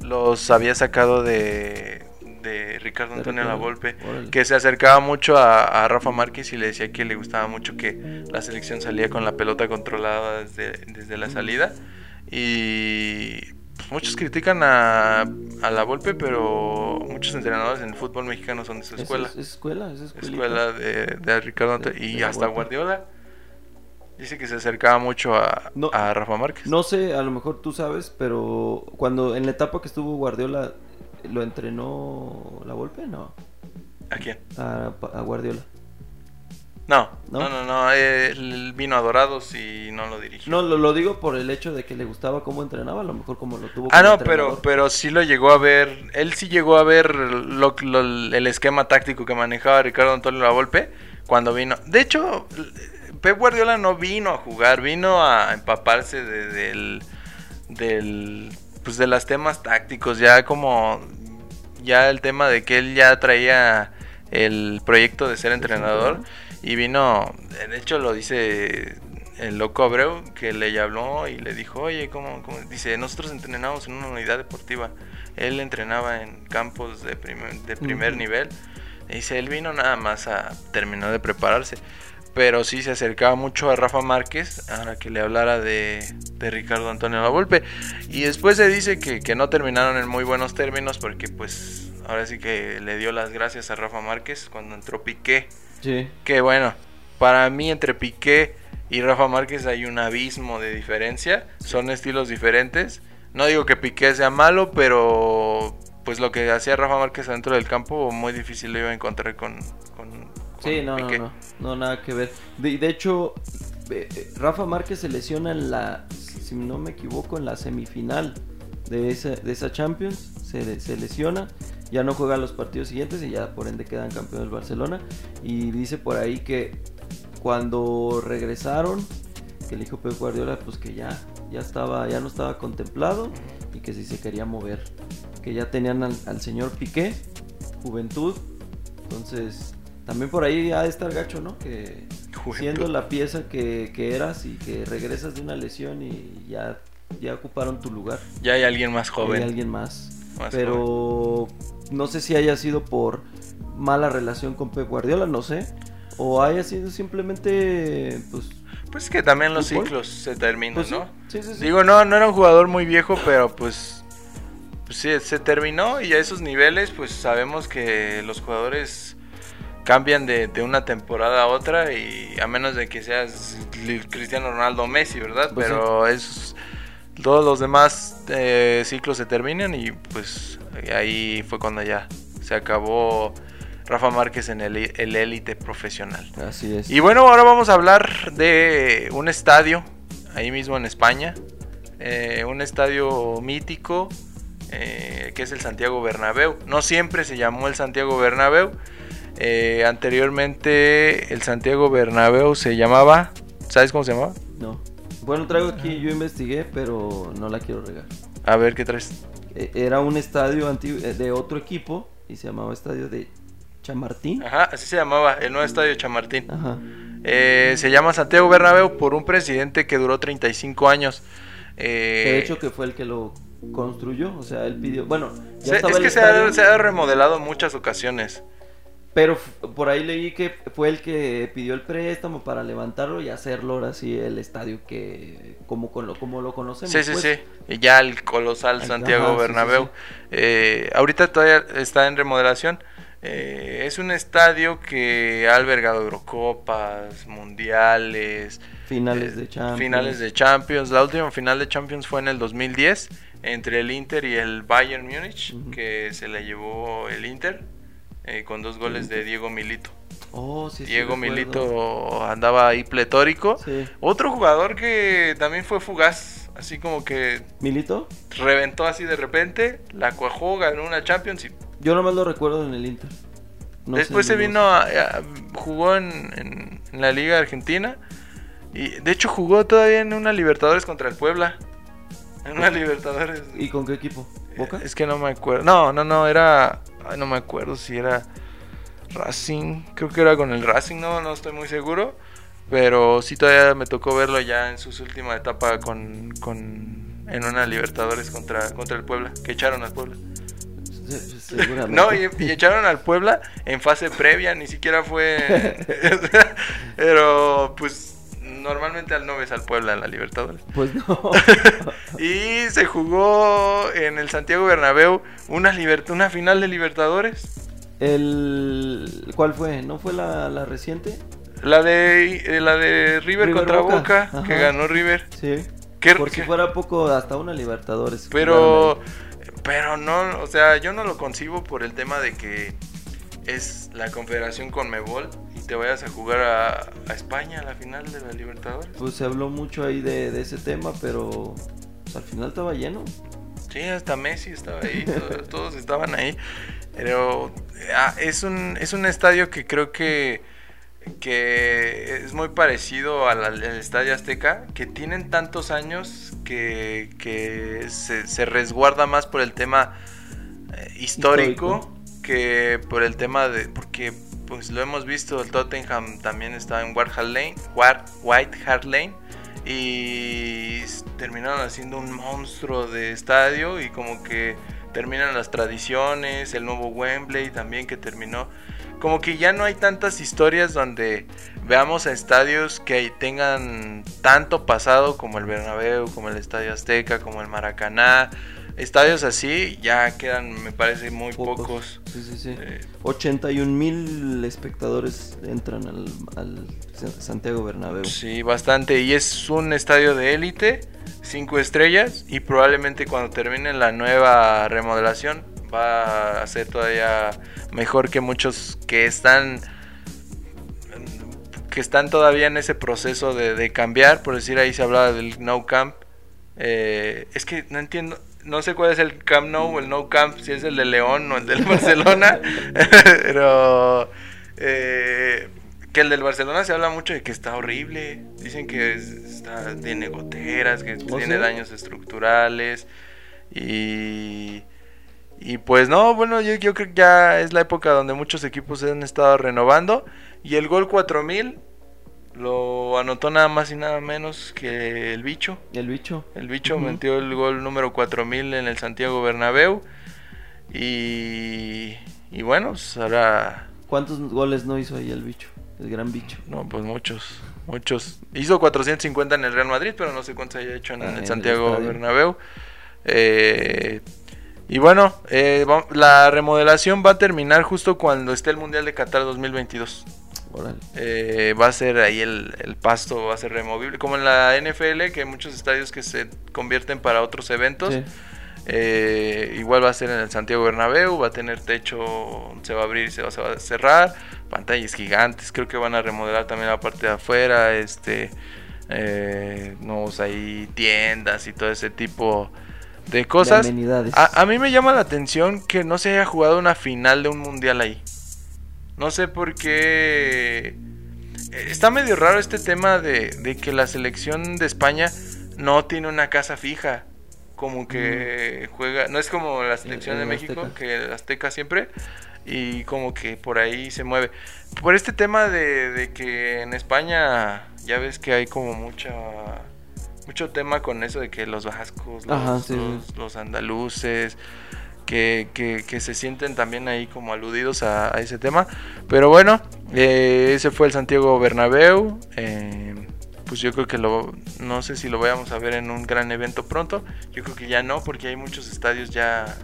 los había sacado de, de Ricardo Antonio Lavolpe. Que se acercaba mucho a, a Rafa Márquez y le decía que le gustaba mucho que la selección salía con la pelota controlada desde, desde la salida. Y muchos critican a, a la Volpe, pero muchos entrenadores en el fútbol mexicano son de su Es- escuela. Es, es escuela, es escuela de, de Ricardo Antonio. De- Y de hasta. Guardiola. Dice que se acercaba mucho a, No. a Rafa Márquez. No sé, a lo mejor tú sabes, pero cuando en la etapa que estuvo Guardiola, ¿lo entrenó la Volpe? No, ¿A quién? a, a Guardiola. No, ¿No? no, no, no. Él vino a Dorados y no lo dirigió. No, lo, lo digo por el hecho de que le gustaba cómo entrenaba, a lo mejor como lo tuvo Ah, no, entrenador. pero, pero sí lo llegó a ver. Él sí llegó a ver lo- lo- el esquema táctico que manejaba Ricardo Antonio Lavolpe cuando vino. De hecho, Pep Guardiola no vino a jugar, vino a empaparse de- del, del, pues de los temas tácticos, ya como, ya el tema de que él ya traía el proyecto de ser entrenador y vino, de hecho lo dice el loco Abreu que le habló y le dijo, oye, ¿cómo, cómo?". Dice, nosotros entrenamos en una unidad deportiva. Él entrenaba en campos de primer, de primer Ujú. nivel. Y dice, él vino nada más a terminar de prepararse. Pero sí se acercaba mucho a Rafa Márquez ahora que le hablara de, de Ricardo Antonio Lavolpe. Y después se dice que, que no terminaron en muy buenos términos porque pues ahora sí que le dio las gracias a Rafa Márquez cuando entró Piqué. Sí. Que bueno, para mí entre Piqué y Rafa Márquez hay un abismo de diferencia. Son estilos diferentes. No digo que Piqué sea malo, pero pues lo que hacía Rafa Márquez dentro del campo, muy difícil lo iba a encontrar con, con, no, no, Piqué. no, no, nada que ver. De, de hecho, eh, eh, Rafa Márquez se lesiona en la, si no me equivoco, en la semifinal de esa, de esa Champions. Se, se lesiona, ya no juega los partidos siguientes y ya por ende quedan campeones del Barcelona. Y dice por ahí que cuando regresaron, que le dijo Pep Guardiola, pues que ya, ya estaba, ya no estaba contemplado y que si se quería mover. Que ya tenían al, al señor Piqué, juventud. Entonces, también por ahí ha de estar gacho, ¿no? Que siendo la pieza que, que eras y que regresas de una lesión y ya, ya ocuparon tu lugar. Ya hay alguien más joven. Hay alguien más. Más Pero no sé si haya sido por mala relación con Pep Guardiola, no sé. O haya sido simplemente, pues... Pues que también los ¿Fútbol? ciclos se terminan, pues sí. ¿no? Sí, sí, sí. Digo, no, no era un jugador muy viejo, pero pues, pues sí, se terminó y a esos niveles, pues sabemos que los jugadores cambian de, de una temporada a otra y a menos de que seas Cristiano Ronaldo Messi, ¿verdad? Pues sí. pero esos, todos los demás eh, ciclos se terminan y pues ahí fue cuando ya se acabó Rafa Márquez en el el élite profesional. Así es. Y bueno, ahora vamos a hablar de un estadio, ahí mismo en España. eh, un estadio mítico, eh, que es el Santiago Bernabéu. No siempre se llamó el Santiago Bernabéu. eh, anteriormente el Santiago Bernabéu se llamaba... ¿Sabes cómo se llamaba? No. Bueno, traigo aquí, yo investigué, pero no la quiero regar. A ver, ¿qué traes? Eh, Era un estadio antiguo eh, de otro equipo y se llamaba Estadio de Chamartín. Ajá, así se llamaba, el nuevo estadio Chamartín. Ajá. Eh, se llama Santiago Bernabéu por un presidente que duró 35 años. Eh, de hecho que fue el que lo construyó, o sea, él pidió, bueno, ya se- estaba es que se ha, se ha remodelado en muchas ocasiones. Pero por ahí leí que fue el que pidió el préstamo para levantarlo y hacerlo ahora sí el estadio que como con lo como lo conocemos. Sí, sí, pues. sí. Ya el colosal Ajá, Santiago sí, sí, Bernabéu. sí. Eh, ahorita todavía está en remodelación. Eh, es un estadio que ha albergado Eurocopas, Mundiales, Finales eh, de Champions. finales de Champions. La última final de Champions fue en el 2010 entre el Inter y el Bayern Múnich, que se la llevó el Inter eh, con dos goles de Diego Milito. Oh, sí, Diego. Milito andaba ahí pletórico. Sí. Otro jugador que también fue fugaz, así como que ¿Milito? reventó así de repente, la cuajó, ganó una Champions y Yo nomás lo recuerdo en el Inter. No después se vino a, a- jugó en, en- en la Liga Argentina y de hecho jugó todavía en una Libertadores contra el Puebla. En una Libertadores. ¿Y con qué equipo? ¿Boca? Es que no me acuerdo. No, no, no, era ay, no me acuerdo si era Racing, creo que era con el Racing, no, no estoy muy seguro. Pero sí todavía me tocó verlo ya en su última etapa con, con en una Libertadores contra, contra el Puebla, que echaron al Puebla. No, y, y echaron al Puebla en fase previa, ni siquiera fue. pero pues normalmente al no ves al Puebla en la Libertadores. Pues no. Y se jugó en el Santiago Bernabéu una, una final de Libertadores. el ¿Cuál fue? ¿No fue la, la reciente? La de, eh, la de River, River contra Boca. Boca, Ajá. que ganó River. Sí. ¿Qué- Por qué- si fuera poco, hasta una Libertadores. Pero, pero no, o sea, yo no lo concibo por el tema de que es la Confederación Conmebol y te vayas a jugar a, a España a la final de la Libertadores. Pues se habló mucho ahí de, de ese tema, pero pues, al final estaba lleno. Sí, hasta Messi estaba ahí, todos, todos estaban ahí. Pero ah, es, un, es un estadio que creo que, que es muy parecido al, al Estadio Azteca, que tienen tantos años que, que se, se resguarda más por el tema eh, histórico, Histórico. que por el tema de... Porque pues lo hemos visto, el Tottenham también está en White Hart Lane, White, Hart Lane y terminaron haciendo un monstruo de estadio y como que terminan las tradiciones, el nuevo Wembley también que terminó. Como que ya no hay tantas historias donde veamos a estadios que tengan tanto pasado como el Bernabéu, como el Estadio Azteca, como el Maracaná. Estadios así ya quedan, me parece, muy pocos. Sí, sí, sí. Eh, 81 mil espectadores entran al, al Sa- Santiago Bernabéu. Sí, bastante. Y es un estadio de élite, cinco estrellas. Y probablemente cuando termine la nueva remodelación va a ser todavía mejor que muchos que están que están todavía en ese proceso de, de cambiar. Por decir, ahí se hablaba del no camp. Eh, es que no entiendo, no sé cuál es el Camp No o el No Camp, si es el de León o el del Barcelona, pero eh, que el del Barcelona se habla mucho de que está horrible, dicen que está, tiene goteras, que ¿Oh, tiene daños estructurales y... Y pues no, bueno, yo, yo creo que ya es la época donde muchos equipos se han estado renovando. Y el gol 4000 lo anotó nada más y nada menos que el bicho. El bicho. El bicho metió el gol número 4000 en el Santiago Bernabéu. Y, y bueno, pues ahora, ¿Cuántos goles no hizo ahí el bicho? El gran bicho. no, pues muchos, muchos. Hizo 450 en el Real Madrid, pero no sé cuántos haya hecho en Ah, el el Santiago estadio. Bernabéu. Eh, y bueno, eh, la remodelación va a terminar justo cuando esté el Mundial de Qatar 2022. Eh, va a ser ahí el, el pasto, va a ser removible. Como en la NFL, que hay muchos estadios que se convierten para otros eventos. Sí. Eh, igual va a ser en el Santiago Bernabéu, va a tener techo, se va a abrir y se va, se va a cerrar, pantallas gigantes, creo que van a remodelar también la parte de afuera, este, eh, nuevos ahí tiendas y todo ese tipo de cosas. De. A, a mí me llama la atención que no se haya jugado una final de un mundial ahí. No sé por qué. eh, Está medio raro este tema de, de que la selección de España no tiene una casa fija. Como que juega. No es como la selección el de México, Azteca. que el Azteca siempre. Y como que por ahí se mueve. Por este tema de, de que en España ya ves que hay como mucha. Mucho tema con eso de que los vascos, los, Ajá, sí, sí. los- los andaluces, que, que- que se sienten también ahí como aludidos a, a ese tema. Pero bueno, eh, ese fue el Santiago Bernabéu. eh, pues yo creo que lo, no sé si lo vayamos a ver en un gran evento pronto. Yo creo que ya no, porque hay muchos estadios ya,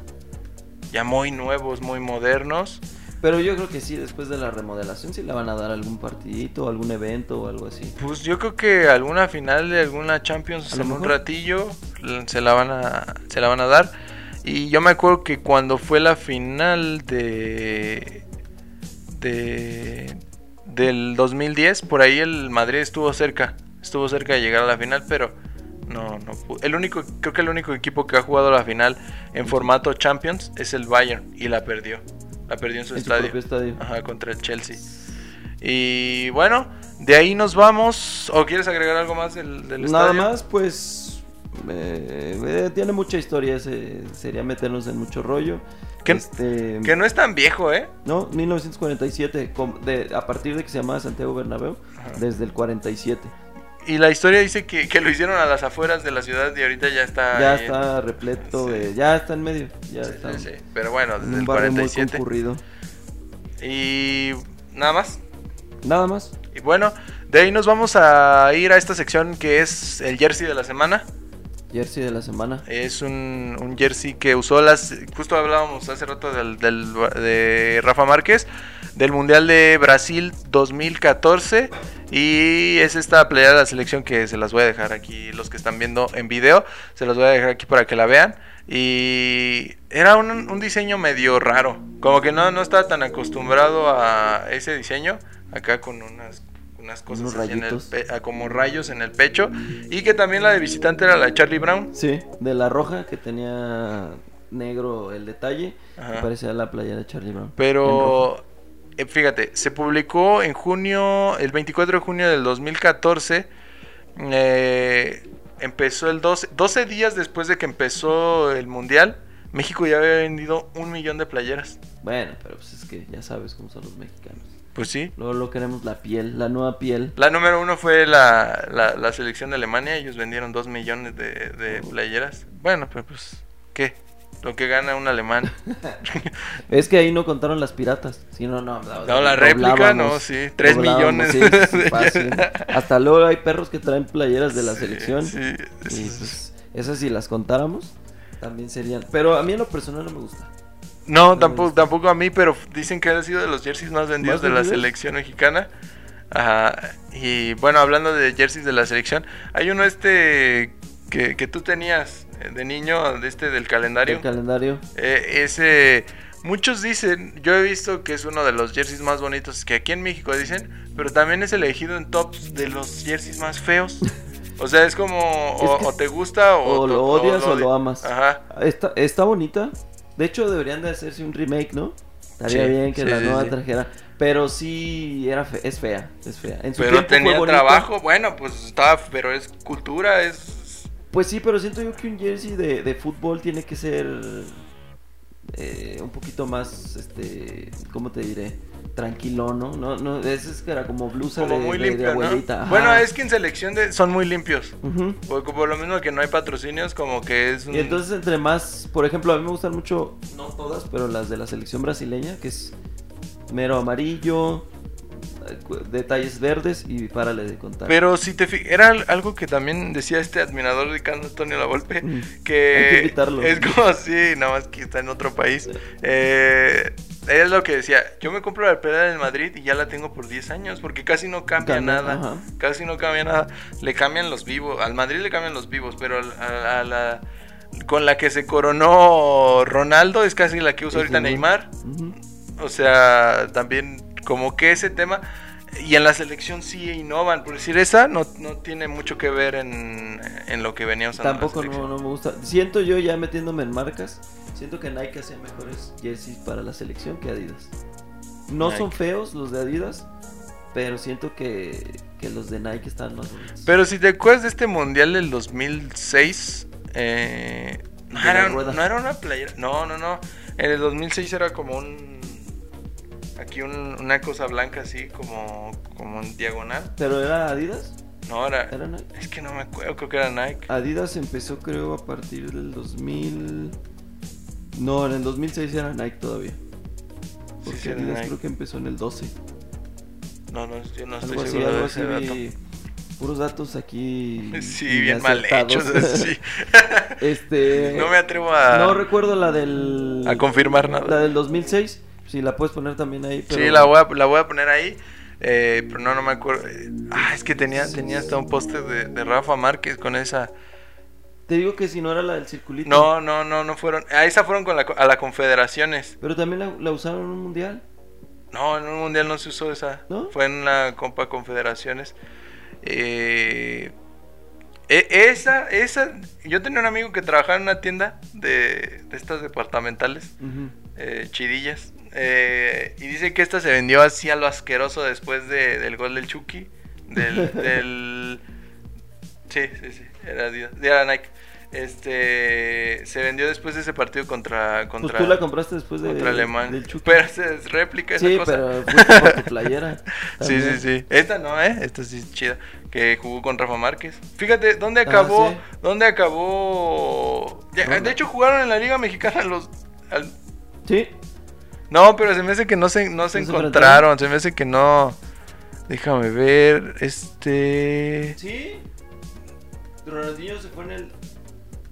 ya muy nuevos, muy modernos. Pero yo creo que sí, después de la remodelación, sí le van a dar algún partidito, algún evento o algo así. Pues yo creo que alguna final de alguna Champions en un ratillo se la van a se la van a dar. Y yo me acuerdo que cuando fue la final de de del 2010, por ahí el Madrid estuvo cerca, estuvo cerca de llegar a la final, pero no no el único creo que el único equipo que ha jugado la final en formato Champions es el Bayern y la perdió. La perdió en su En su estadio. propio estadio. Ajá, contra el Chelsea. Y bueno, de ahí nos vamos. ¿O quieres agregar algo más del, del Nada estadio? más, pues. Eh, eh, tiene mucha historia, ese, sería meternos en mucho rollo. Que- Este, Que no es tan viejo, ¿eh? No, 1947, com- de, a partir de que se llamaba Santiago Bernabéu, Ajá. desde el 47. Y la historia dice que, que lo hicieron a las afueras de la ciudad y ahorita ya está. ya en- está repleto sí. de... Ya está en medio, ya Sí, está sí. Pero bueno, en desde el barrio muy 47. concurrido. Y nada más. Nada más. Y bueno, de ahí nos vamos a ir a esta sección que es el jersey de la semana. Jersey de la semana. Es un, jersey que usó las. Justo hablábamos hace rato del, de Rafa Márquez, del Mundial de Brasil 2014. Y es esta playera de la selección que se las voy a dejar aquí, los que están viendo en video, se las voy a dejar aquí para que la vean. Y era un, un diseño medio raro, como que no, no estaba tan acostumbrado a ese diseño, acá con unas, unas cosas así en el pe- ah, como rayos en el pecho. Y que también la de visitante era la de Charlie Brown. Sí, de la roja que tenía negro el detalle. Me parecía la playa de Charlie Brown. Pero eh, fíjate, se publicó en junio, el 24 de junio del 2014. eh, empezó el 12, 12 días después de que empezó el mundial. México ya había vendido un millón de playeras. Bueno, pero pues es que ya sabes cómo son los mexicanos. Pues sí. Luego lo queremos la piel, la nueva piel. La número uno fue la, la, la selección de Alemania. Ellos vendieron 2 millones de, de playeras. Bueno, pero pues, ¿qué? Lo que gana un alemán. Es que ahí no contaron las piratas. Si no, no. No, la réplica, no, sí, tres millones. sí, sí, fácil. Hasta luego hay perros que traen playeras de la Sí, selección. sí, y sí. pues, esas si las contáramos, también serían. Pero a mí en lo personal no me gusta. No, tampoco, tampoco a mí, pero dicen que ha sido de los jerseys más vendidos ¿Más de la selección mexicana. Ajá. Y bueno, hablando de jerseys de la selección, hay uno este que, que tú tenías, eh, de niño, de este del calendario. El calendario. Eh, ese, muchos dicen, yo he visto que es uno de los jerseys más bonitos que aquí en México dicen, pero también es elegido en tops de los jerseys más feos. O sea, es como o, Es que- o te gusta o, O lo odias o lo amas. Ajá. Está, está bonita. De hecho, deberían de hacerse un remake, ¿no? Estaría Sí, bien que sí, la sí, nueva sí. trajera. Pero sí, era fe- es fea. Es fea. En su Pero tenía trabajo, bueno, pues estaba, pero es cultura, es... Pues sí, pero siento yo que un jersey de, de fútbol tiene que ser eh, un poquito más, este, ¿cómo te diré? Tranquilo, ¿no? No, no, es que era como blusa Como de, muy de- de limpio, ¿no? abuelita. ajá. Bueno, es que en selección de, son muy limpios. Porque por lo mismo que no hay patrocinios, como que es un... Y entonces entre más, por ejemplo, a mí me gustan mucho, no todas, pero las de la selección brasileña, que es mero amarillo, detalles verdes y párale de contar. Pero si te era al- algo que también decía este admirador de Carlos Antonio Lavolpe, que Hay que es como así, nada más que está en otro país. Eh, es lo que decía, yo me compro la pelea del Madrid y ya la tengo por 10 años, porque casi no cambia Cambia, nada, ajá. casi no cambia nada. Le cambian los vivos, al Madrid le cambian los vivos, pero al- a, a la... Con la que se coronó Ronaldo es casi la que usa ahorita Neymar. Neymar. Ujú. O sea, también como que ese tema... Y en la selección sí innovan. Por decir, esa no, no tiene mucho que ver en, en lo que venía usando. la Tampoco no, no me gusta. Siento yo ya metiéndome en marcas, siento que Nike hacía mejores jerseys para la selección que Adidas. No son feos los de Adidas, pero siento que, que los de Nike están más bonitos. Pero si te acuerdas de este mundial del 2006, eh, no, De era, no era una playera. No, no, no. En el 2006 era como un. Aquí un- una cosa blanca así, como, como en diagonal. ¿Pero era Adidas? No, era. ¿Era Nike? Es que no me acuerdo, creo que era Nike. Adidas empezó creo a partir del 2000... No, en el 2006 era Nike todavía. Porque sí Adidas Nike. creo que empezó en el 12. No, no, yo no estoy Algo así, seguro algo de así ese dato. vi. Puros datos aquí. Sí, bien mal hechos. sí. este. No me atrevo a. No recuerdo la del. a confirmar nada. La del 2006. Si la puedes poner también ahí. Pero... Sí, la voy a, la voy a poner ahí. eh, pero no, no me acuerdo. Ah, es que tenía, tenía hasta un póster de, de Rafa Márquez con esa. Te digo que si no era la del circulito. No, no, no, no fueron. A esa fueron con la, a la Confederaciones. Pero también la, la usaron en un mundial. No, en un mundial no se usó esa. ¿No? Fue en la Copa Confederaciones. Eh, e- esa, esa. Yo tenía un amigo que trabajaba en una tienda de, de estas departamentales. Eh, chidillas. Eh, y dice que esta se vendió así a lo asqueroso después de- del gol del Chucky. Del. del... Sí, sí, sí. Era, era Nike. Este. Se vendió después de ese partido contra. Pues contra tú la compraste después de, contra Alemán. del Chucky. Pero es, es réplica esa sí, cosa. pero fuiste por tu playera. Sí, sí, sí. Esta no, ¿eh? Esta sí es chida. Que jugó con Rafa Márquez. Fíjate, ¿dónde Ah, acabó? sí. ¿Dónde acabó? De hecho, jugaron en la Liga Mexicana los. al- Sí. No, pero se me hace que no se, no se ¿No encontraron. Se me hace que no. Déjame ver. Este. Sí. Ronaldinho se fue en el.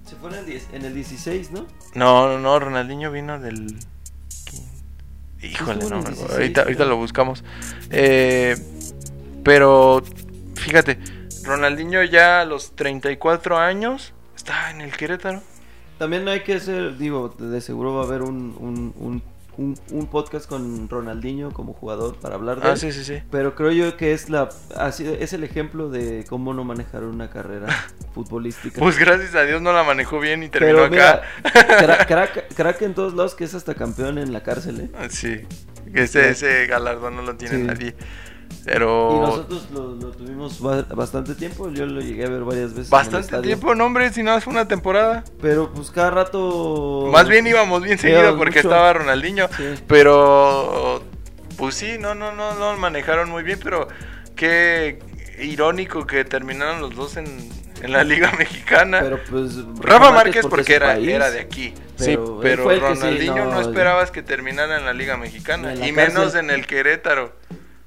Se fue en el, 10 en el 16, ¿no? No, no, no. Ronaldinho vino del. Híjole, no. el me acuerdo. 16, ahorita, ahorita lo buscamos. Eh, pero. Fíjate. Ronaldinho ya a los 34 años. Está en el Querétaro. También hay que hacer, digo, de seguro va a haber un, un, un, un- un podcast con Ronaldinho como jugador para hablar de Ah, él. sí, sí, sí. Pero creo yo que es la así, es el ejemplo de cómo no manejar una carrera futbolística. Pues gracias a Dios no la manejó bien y terminó Pero acá. mira, cra- crack, crack en todos lados que es hasta campeón en la cárcel, ¿eh? Sí. Ese, ese galardón no lo tiene Sí. nadie. Pero. Y nosotros lo, lo tuvimos ba- bastante tiempo, yo lo llegué a ver varias veces. Bastante tiempo, no, hombre, si no fue una temporada. Pero pues cada rato... Más bien íbamos bien seguido porque mucho. estaba Ronaldinho. Sí. Pero. Pues sí, no, no, no, no manejaron muy bien, pero qué irónico que terminaron los dos en, en la Liga Mexicana. Pero pues... Rafa Márquez porque, es era, país. era de aquí. Pero sí, sí, Ronaldinho no, no, esperabas que terminara en la Liga Mexicana. La y menos en el Querétaro.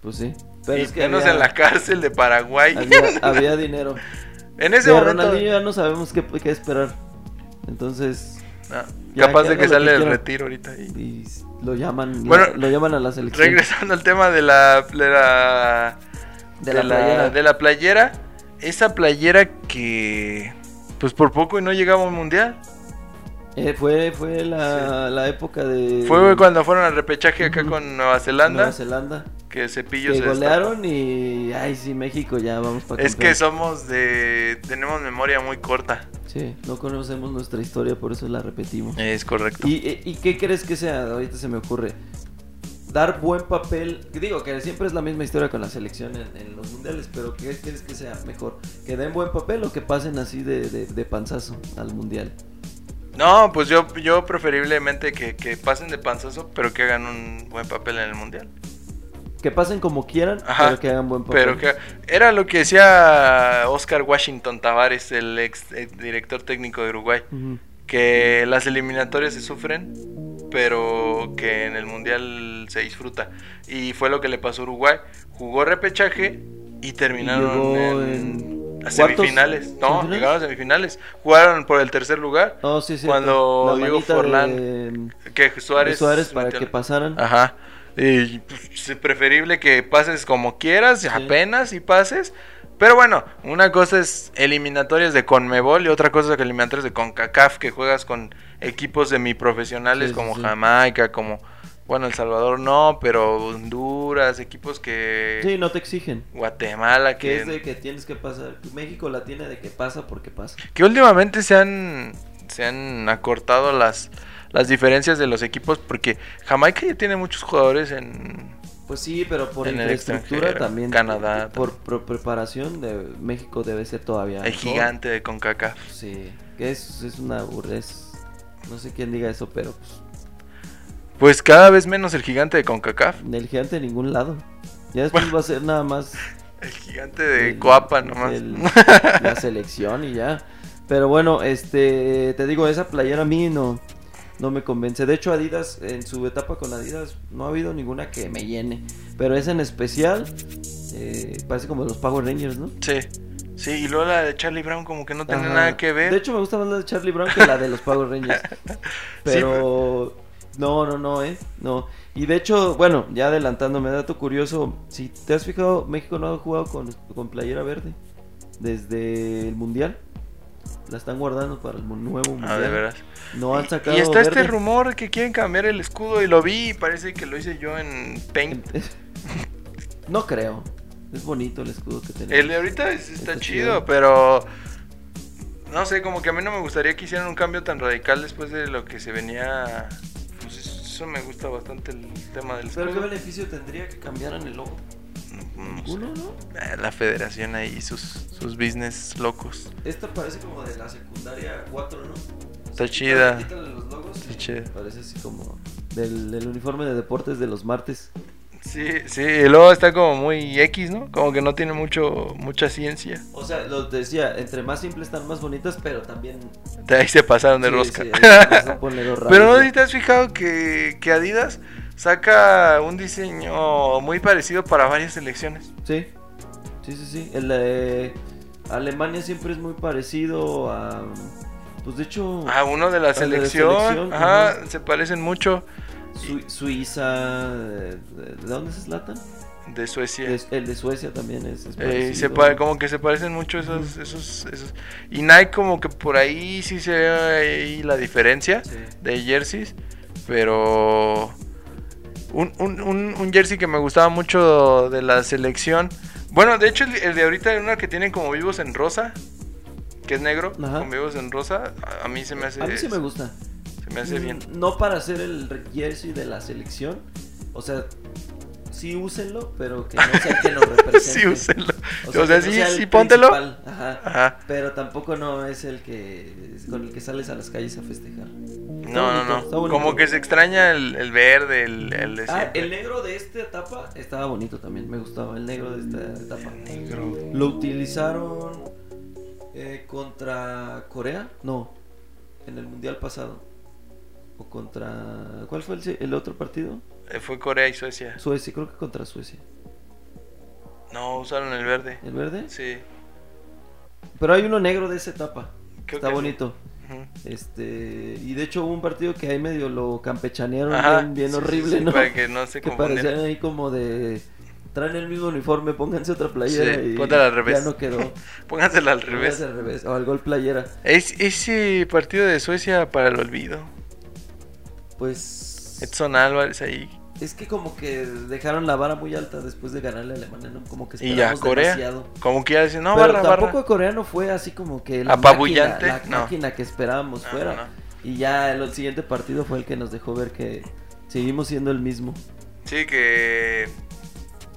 Pues sí. Pero y es que menos había, en la cárcel de Paraguay. había, había dinero. en ese De momento. Ronaldinho ya no sabemos qué, qué esperar. Entonces... Ah, capaz de que sale del quiera. retiro ahorita. y- Y lo llaman, Bueno, lo llaman a la selección. Regresando al tema de la, de la, De la playera. de la playera. Esa playera que Pues por poco y no llegaba a un mundial. Eh, fue fue la, la época de... Fue cuando fueron al repechaje acá con Nueva Zelanda. Nueva Zelanda. Que Cepillo Que se golearon y... Ay, sí, México ya vamos para Es que somos de... Tenemos memoria muy corta. Sí, no conocemos nuestra historia, por eso la repetimos. Es correcto. ¿Y, y qué crees que sea? Ahorita se me ocurre. Dar buen papel. Digo que siempre es la misma historia con la selección en, en los mundiales, pero ¿qué crees que sea mejor? ¿Que den buen papel o que pasen así de, de, de panzazo al mundial? No, pues yo, yo preferiblemente que, que pasen de panzazo, pero que hagan un buen papel en el mundial. Que pasen como quieran, Ajá, pero que hagan buen papel. Pero que era lo que decía Oscar Washington Tavares, el ex eh, director técnico de Uruguay, que las eliminatorias se sufren, pero que en el mundial se disfruta. Y fue lo que le pasó a Uruguay. Jugó repechaje y terminaron en, en a semifinales. No, ¿semifinales? llegaron a semifinales. Jugaron por el tercer lugar. Oh, sí, sí. Cuando Diego Forlán, de- Que de Suárez, Suárez para metió- que pasaran. Ajá. Y pues, es preferible que pases como quieras, apenas y pases. Pero bueno, una cosa es eliminatorias de Conmebol y otra cosa es eliminatorias de CONCACAF, que juegas con equipos semiprofesionales como. Jamaica, como, bueno, El Salvador no, pero Honduras, equipos que... Sí, no te exigen. Guatemala, Que es de que tienes que pasar. México la tiene de que pasa porque pasa. que últimamente se han, se han acortado las, las diferencias de los equipos, porque Jamaica ya tiene muchos jugadores en... Pues sí, pero por infraestructura también. Canadá Por, por preparación de México debe ser todavía. El mejor. gigante de CONCACAF. Sí, que es, es una burrez. No sé quién diga eso, pero pues, Pues cada vez menos el gigante de CONCACAF. el gigante de ningún lado. Ya después va a ser nada más. El gigante de el- Coapa nomás. el- la selección y ya. Pero bueno, este, te digo, esa playera a mí no, no me convence. De hecho, Adidas, en su etapa con Adidas, no ha habido ninguna que me llene. Pero esa en especial, eh, parece como los Power Rangers, ¿no? Sí. Sí, y luego la de Charlie Brown como que no tiene nada que ver. De hecho, me gusta más la de Charlie Brown que la de los Power Rangers. Pero no, no, no, eh. No. Y de hecho, bueno, ya adelantándome, dato curioso. Si te has fijado, México no ha jugado con, con playera verde desde el mundial. La están guardando para el nuevo mundial. ah, de veras. No han Y- sacado y está este rumor que quieren cambiar el escudo y lo vi y parece que lo hice yo en Paint. no creo. Es bonito el escudo que tenemos. El de ahorita es- está, Está chido, chido. pero no sé, como que a mí no me gustaría que hicieran un cambio tan radical después de lo que se venía. Eso me gusta bastante el tema del Pero qué beneficio tendría que cambiaran el logo. Uno, ¿no? Eh, La federación ahí, sus, sus business locos. Esta parece como de la secundaria 4, ¿no? Está chida. Quítale los logos Está chida. Parece así como del, del uniforme de deportes de los martes. Sí, sí, y luego está como muy X, ¿no? Como que no tiene mucho mucha ciencia. O sea, lo decía, entre más simples están más bonitas, pero también... De ahí se pasaron de Sí, rosca. sí, Pero no sé si te has fijado que, que Adidas saca un diseño muy parecido para varias selecciones. Sí, sí, sí, sí. El de Alemania siempre es muy parecido a... Pues de hecho, Ah, uno de la Al de la selección. ajá. se parecen mucho. Sui- Suiza... eh, ¿De dónde es Zlatan? De Suecia. Es- El de Suecia también es, es Eh, se como que se parecen mucho esos, esos, esos. Y Nike como que por ahí sí se ve ahí la diferencia Sí. de jerseys. Pero un, un, un, un jersey que me gustaba mucho de la selección. Bueno, de hecho el, el de ahorita hay una que tienen como vivos en rosa. Que es negro, Ajá. con vivos en rosa. A, a mí se me hace. A mí sí me gusta. Se me hace bien. Mm, No para hacer el jersey de la selección. O sea, sí úsenlo, pero que no sea el que lo represente. sí, úsenlo. O sea, sí, sea el sí, póntelo. principal, Ajá. Ajá. Pero tampoco no es el que con el que sales a las calles a festejar. No, no, no. Como que se extraña el, el verde, el, el de Ah, el negro de esta etapa estaba bonito también, me gustaba el negro de esta etapa. negro. Lo utilizaron eh, contra Corea, no, en el mundial pasado. O contra. ¿Cuál fue el, otro partido? Eh, Fue Corea y Suecia. Suecia, creo que contra Suecia. No, usaron el verde. ¿El verde? Sí. Pero hay uno negro de esa etapa. Creo Está sí. bonito. Este, y de hecho hubo un partido que ahí medio lo campechanearon Ajá, bien, bien sí, sí, horrible, sí, ¿no? Para que no se que parecían ahí como de traen el mismo uniforme, pónganse otra playera Sí, y al revés. ya no quedó. Póngansela al Pónganse revés. al revés, o al gol playera. Es, ese partido de Suecia para el olvido. Pues Edson Álvarez ahí. es que como que dejaron la vara muy alta después de ganarle a Alemania, ¿no? Como que Y ya, esperamos Corea. demasiado. Como que ya dicen, no, Pero barra, tampoco barra. el coreano fue así como que la Apabullante, máquina, la no. máquina que esperábamos No, fuera. no, no. Y ya el, siguiente partido fue el que nos dejó ver que seguimos siendo el mismo. Sí, que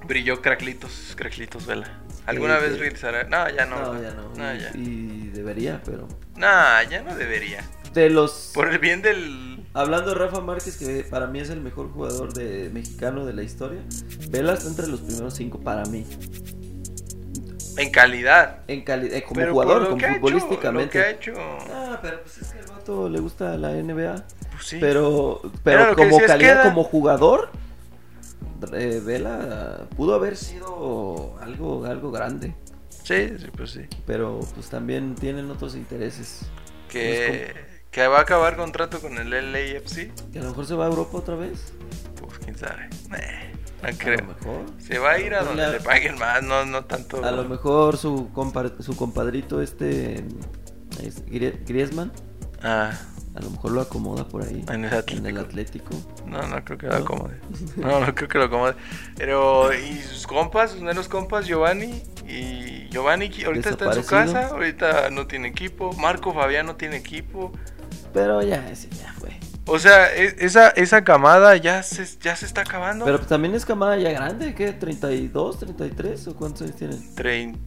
brilló Cracklitos, Cracklitos Vela. ¿Alguna Sí, vez que- regresará? No, ya no. No, ya no. No, ya. y debería, pero No, ya no debería. de los Por el bien del... hablando de Rafa Márquez que para mí es el mejor jugador de mexicano de la historia. Vela está entre los primeros cinco para mí. En calidad. En calidad como Pero por jugador, como ha hecho, futbolísticamente. lo que ha hecho. Ah, pero pues es que al vato le gusta la NBA. Pues sí. Pero, pero como calidad, queda. como jugador, eh, Vela pudo haber sido algo, algo grande. Sí, sí, pues sí. Pero pues también tienen otros intereses. Que, que va a acabar contrato con el LAFC. Que a lo mejor se va a Europa otra vez. Pues quién sabe. Eh, no A lo creo. mejor. Se va a ir a Pues donde la- le paguen más, no, no tanto. A lo mejor su, compa- su compadrito este es Grie- Griezmann, Ah, a lo mejor lo acomoda por ahí. en el Atlético. En el Atlético. No, no creo que lo acomode. No, no creo que lo acomode. Pero, y sus compas, sus menos compas, Giovanni. Y Giovanni ahorita está en su casa, ahorita no tiene equipo. Marco Fabián no tiene equipo. Pero ya, ese ya fue. O sea, e- esa, esa camada ya se, ya se está acabando. Pero también es camada ya grande, ¿qué? ¿32, 33 o cuántos años tienen? Trein-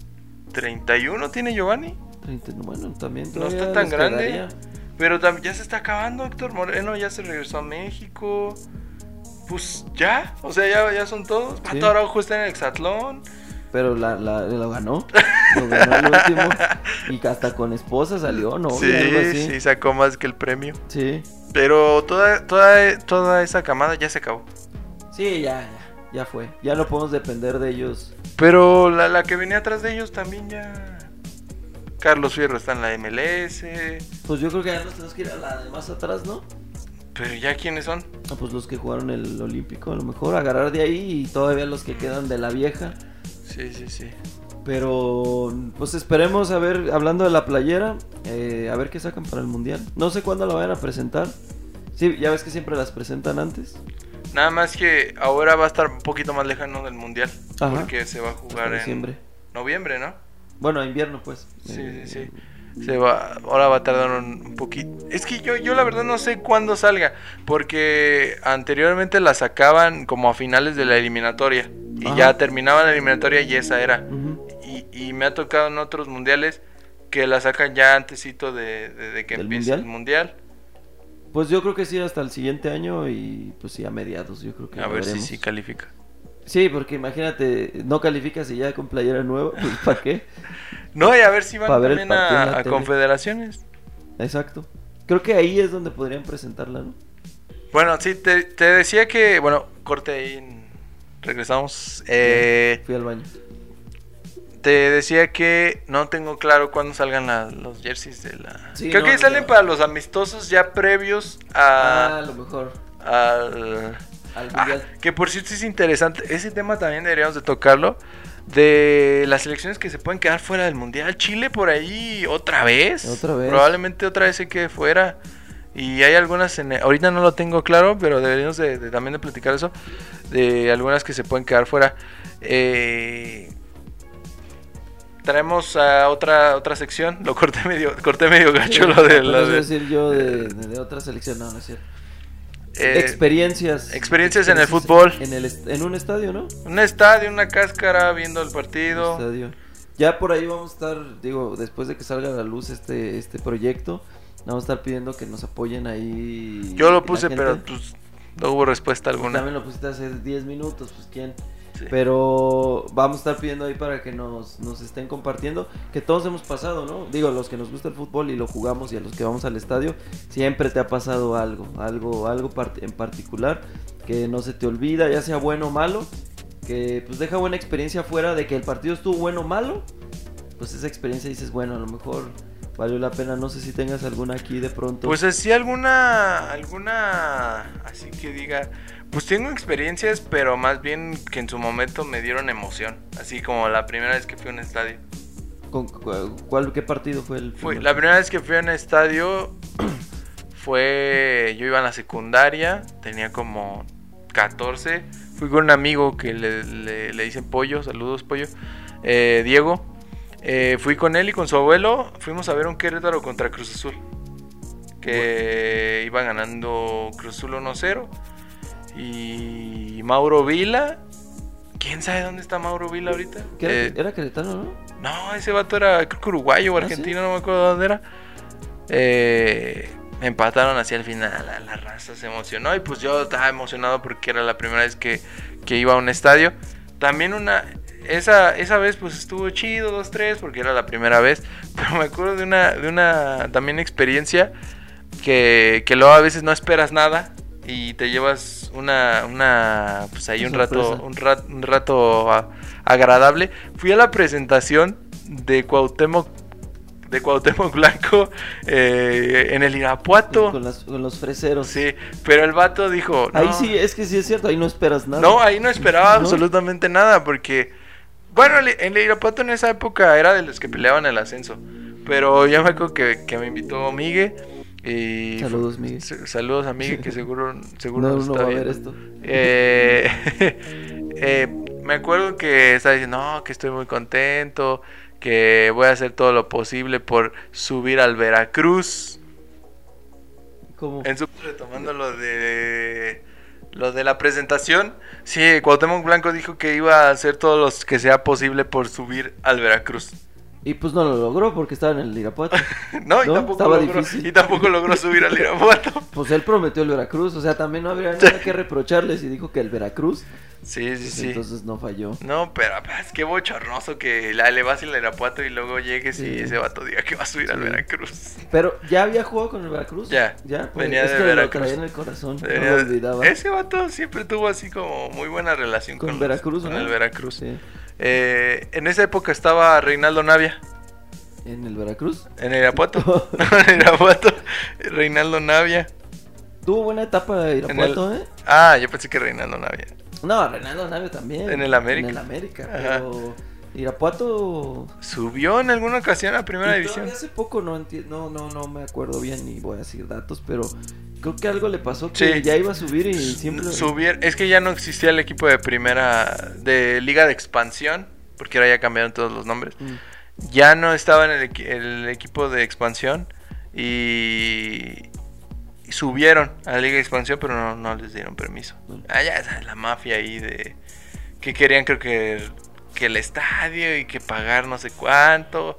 31 tiene Giovanni. 30, no, bueno, también No está tan grande. quedaría. Pero ya se está acabando. Héctor Moreno ya se regresó a México. Pues ya, o sea, ya, ya son todos. Sí. Pato Araujo está en el Exatlón. Pero la, la, lo ganó. Lo ganó el último. Y hasta con esposa salió, ¿no? sí, Algo así. sí, sacó más que el premio. Sí. Pero toda, toda, toda esa camada ya se acabó. Sí, ya, ya. Ya fue. Ya no podemos depender de ellos. Pero la, la que venía atrás de ellos también ya. Carlos Fierro está en la MLS. Pues yo creo que ya nos tenemos que ir a la de más atrás, ¿no? Pero ya quiénes son. Ah, pues los que jugaron el Olímpico, a lo mejor agarrar de ahí y todavía los que quedan de la vieja. Sí, sí, sí. Pero pues esperemos a ver, hablando de la playera, eh, a ver qué sacan para el mundial. No sé cuándo la vayan a presentar. Sí, ya ves que siempre las presentan antes. Nada más que ahora va a estar un poquito más lejano del mundial. Ajá. Porque se va a jugar en diciembre. noviembre, ¿no? Bueno, invierno pues. Sí, Eh, sí, sí. Se va, ahora va a tardar un, poquito. Es que yo, yo la verdad no sé cuándo salga, porque anteriormente la sacaban como a finales de la eliminatoria y Ajá. ya terminaban la eliminatoria y esa era. Y, y me ha tocado en otros mundiales que la sacan ya antesito de, de- de que ¿Del empiece mundial? el mundial. Pues yo creo que sí, hasta el siguiente año y pues sí, a mediados, yo creo que A ver si veremos. sí califica. Sí, porque imagínate, no calificas y ya con playera nueva, pues ¿para qué? No, y a ver si van ver también a, confederaciones. Exacto. Creo que ahí es donde podrían presentarla, ¿no? Bueno, sí, te, te decía que, bueno, corte ahí, regresamos. Eh, Fui al baño. Te decía que no tengo claro cuándo salgan la- los jerseys de la... Sí, Creo no, que salen no. para los amistosos ya previos Ah, a a... lo mejor. al... Al Ah, mundial. que por cierto es interesante, ese tema también deberíamos de tocarlo, de las selecciones que se pueden quedar fuera del mundial. Chile por ahí otra vez. Otra vez. Probablemente otra vez se quede fuera. Y hay algunas, en, ahorita no lo tengo claro, pero deberíamos de, de- también de platicar eso, de algunas que se pueden quedar fuera. Eh, traemos a otra otra sección, lo corté medio corté medio gacho lo de, lo de- decir yo de, de- de otra selección, no, no es cierto. Eh, experiencias. experiencias en el fútbol. En, el en un estadio, ¿no? un estadio, una cáscara, viendo el partido. Estadio. Ya por ahí vamos a estar, digo, después de que salga a la luz este, este proyecto, vamos a estar pidiendo que nos apoyen ahí. Yo lo puse, pero pues no hubo respuesta Pues alguna. También lo pusiste hace 10 minutos, pues quién. Sí. Pero vamos a estar pidiendo ahí para que nos, nos estén compartiendo. Que todos hemos pasado, ¿no? Digo, los que nos gusta el fútbol y lo jugamos y a los que vamos al estadio, siempre te ha pasado algo, algo, algo part- en particular que no se te olvida, ya sea bueno o malo. Que pues deja buena experiencia fuera de que el partido estuvo bueno o malo. Pues esa experiencia dices, bueno, a lo mejor valió la pena. No sé si tengas alguna aquí de pronto. Pues así alguna alguna así que diga, pues tengo experiencias, pero más bien que en su momento me dieron emoción, así como la primera vez que fui a un estadio. ¿Con cu- cuál, ¿Qué partido fue el Fue, la primera vez que fui a un estadio fue, yo iba en la secundaria, tenía como 14, fui con un amigo que le, le- le dicen pollo, saludos pollo, eh, Diego. Eh, fui con él y con su abuelo, fuimos a ver un Querétaro contra Cruz Azul. Que iba ganando Cruz Azul 1-0. Y Mauro Vila. ¿Quién sabe dónde está Mauro Vila ahorita? ¿Qué era, Eh, era Querétaro, ¿no? no, ese vato era creo que uruguayo o ¿Ah, sí? argentino, no me acuerdo dónde era. Eh, empataron hacia el final, la, la raza se emocionó y pues yo estaba emocionado porque era la primera vez que, que iba a un estadio. También una, esa, esa vez pues estuvo chido, 2-3 porque era la primera vez, pero me acuerdo de una, de una también experiencia que, que luego a veces no esperas nada y te llevas una, una pues ahí un rato, un rato, un rato a- agradable. Fui a la presentación de Cuauhtémoc, de Cuauhtémoc Blanco eh, en el Irapuato. Con, las- con los freseros. Sí, pero el vato dijo, Ahí sí, es que sí es cierto, ahí no esperas nada. No, ahí no esperaba No. absolutamente nada porque, bueno, el- el Irapuato en esa época era de los que peleaban el ascenso. Pero ya me acuerdo que, que me invitó Migue y... Saludos, Migue. S- Saludos a que seguro, seguro No, nos está va a ver esto. Eh, eh, me acuerdo que estaba diciendo, no, que estoy muy contento, que voy a hacer todo lo posible por subir al Veracruz. ¿Cómo? En su retomando lo de lo de la presentación, sí, Cuauhtémoc Blanco dijo que iba a hacer todo lo que sea posible por subir al Veracruz. Y pues no lo logró porque estaba en el Irapuato. No, y, ¿No? tampoco Estaba logró, difícil. y tampoco logró subir al Irapuato. Pues él prometió el Veracruz, o sea, también no habría nada que reprocharles y dijo que el Veracruz, Sí, sí, pues sí. entonces no falló. No, pero pues, qué bochornoso que la, le vas al Irapuato y luego llegues y Sí. ese vato diga que va a subir al. Veracruz. Pero ya había jugado con el Veracruz. Ya, ya. pues, venía es de que Veracruz. lo traía en el corazón, no lo olvidaba. Ese vato siempre tuvo así como muy buena relación Con con, los- Veracruz, con el Veracruz. Sí. Eh, en esa época estaba Reinaldo Navia. En el Veracruz. En Irapuato. en el Irapuato. Reinaldo Navia. Tuvo buena etapa de Irapuato, ¿eh? Ah, yo pensé que Reinaldo Navia. No, Reinaldo Navia también. En el América. En el América, pero Irapuato... Subió en alguna ocasión a primera división. hace poco no, no, no, no me acuerdo bien ni voy a decir datos, pero creo que algo le pasó que Sí. ya iba a subir y siempre... Subier- es que ya no existía el equipo de primera. de Liga de Expansión. Porque ahora ya cambiaron todos los nombres. Mm. Ya no estaba en el, equi- el equipo de expansión. Y. subieron a la Liga de Expansión, pero no, no les dieron permiso. Ah, ya sabes, la mafia ahí de. Que querían, creo que. Que el estadio y que pagar no sé cuánto.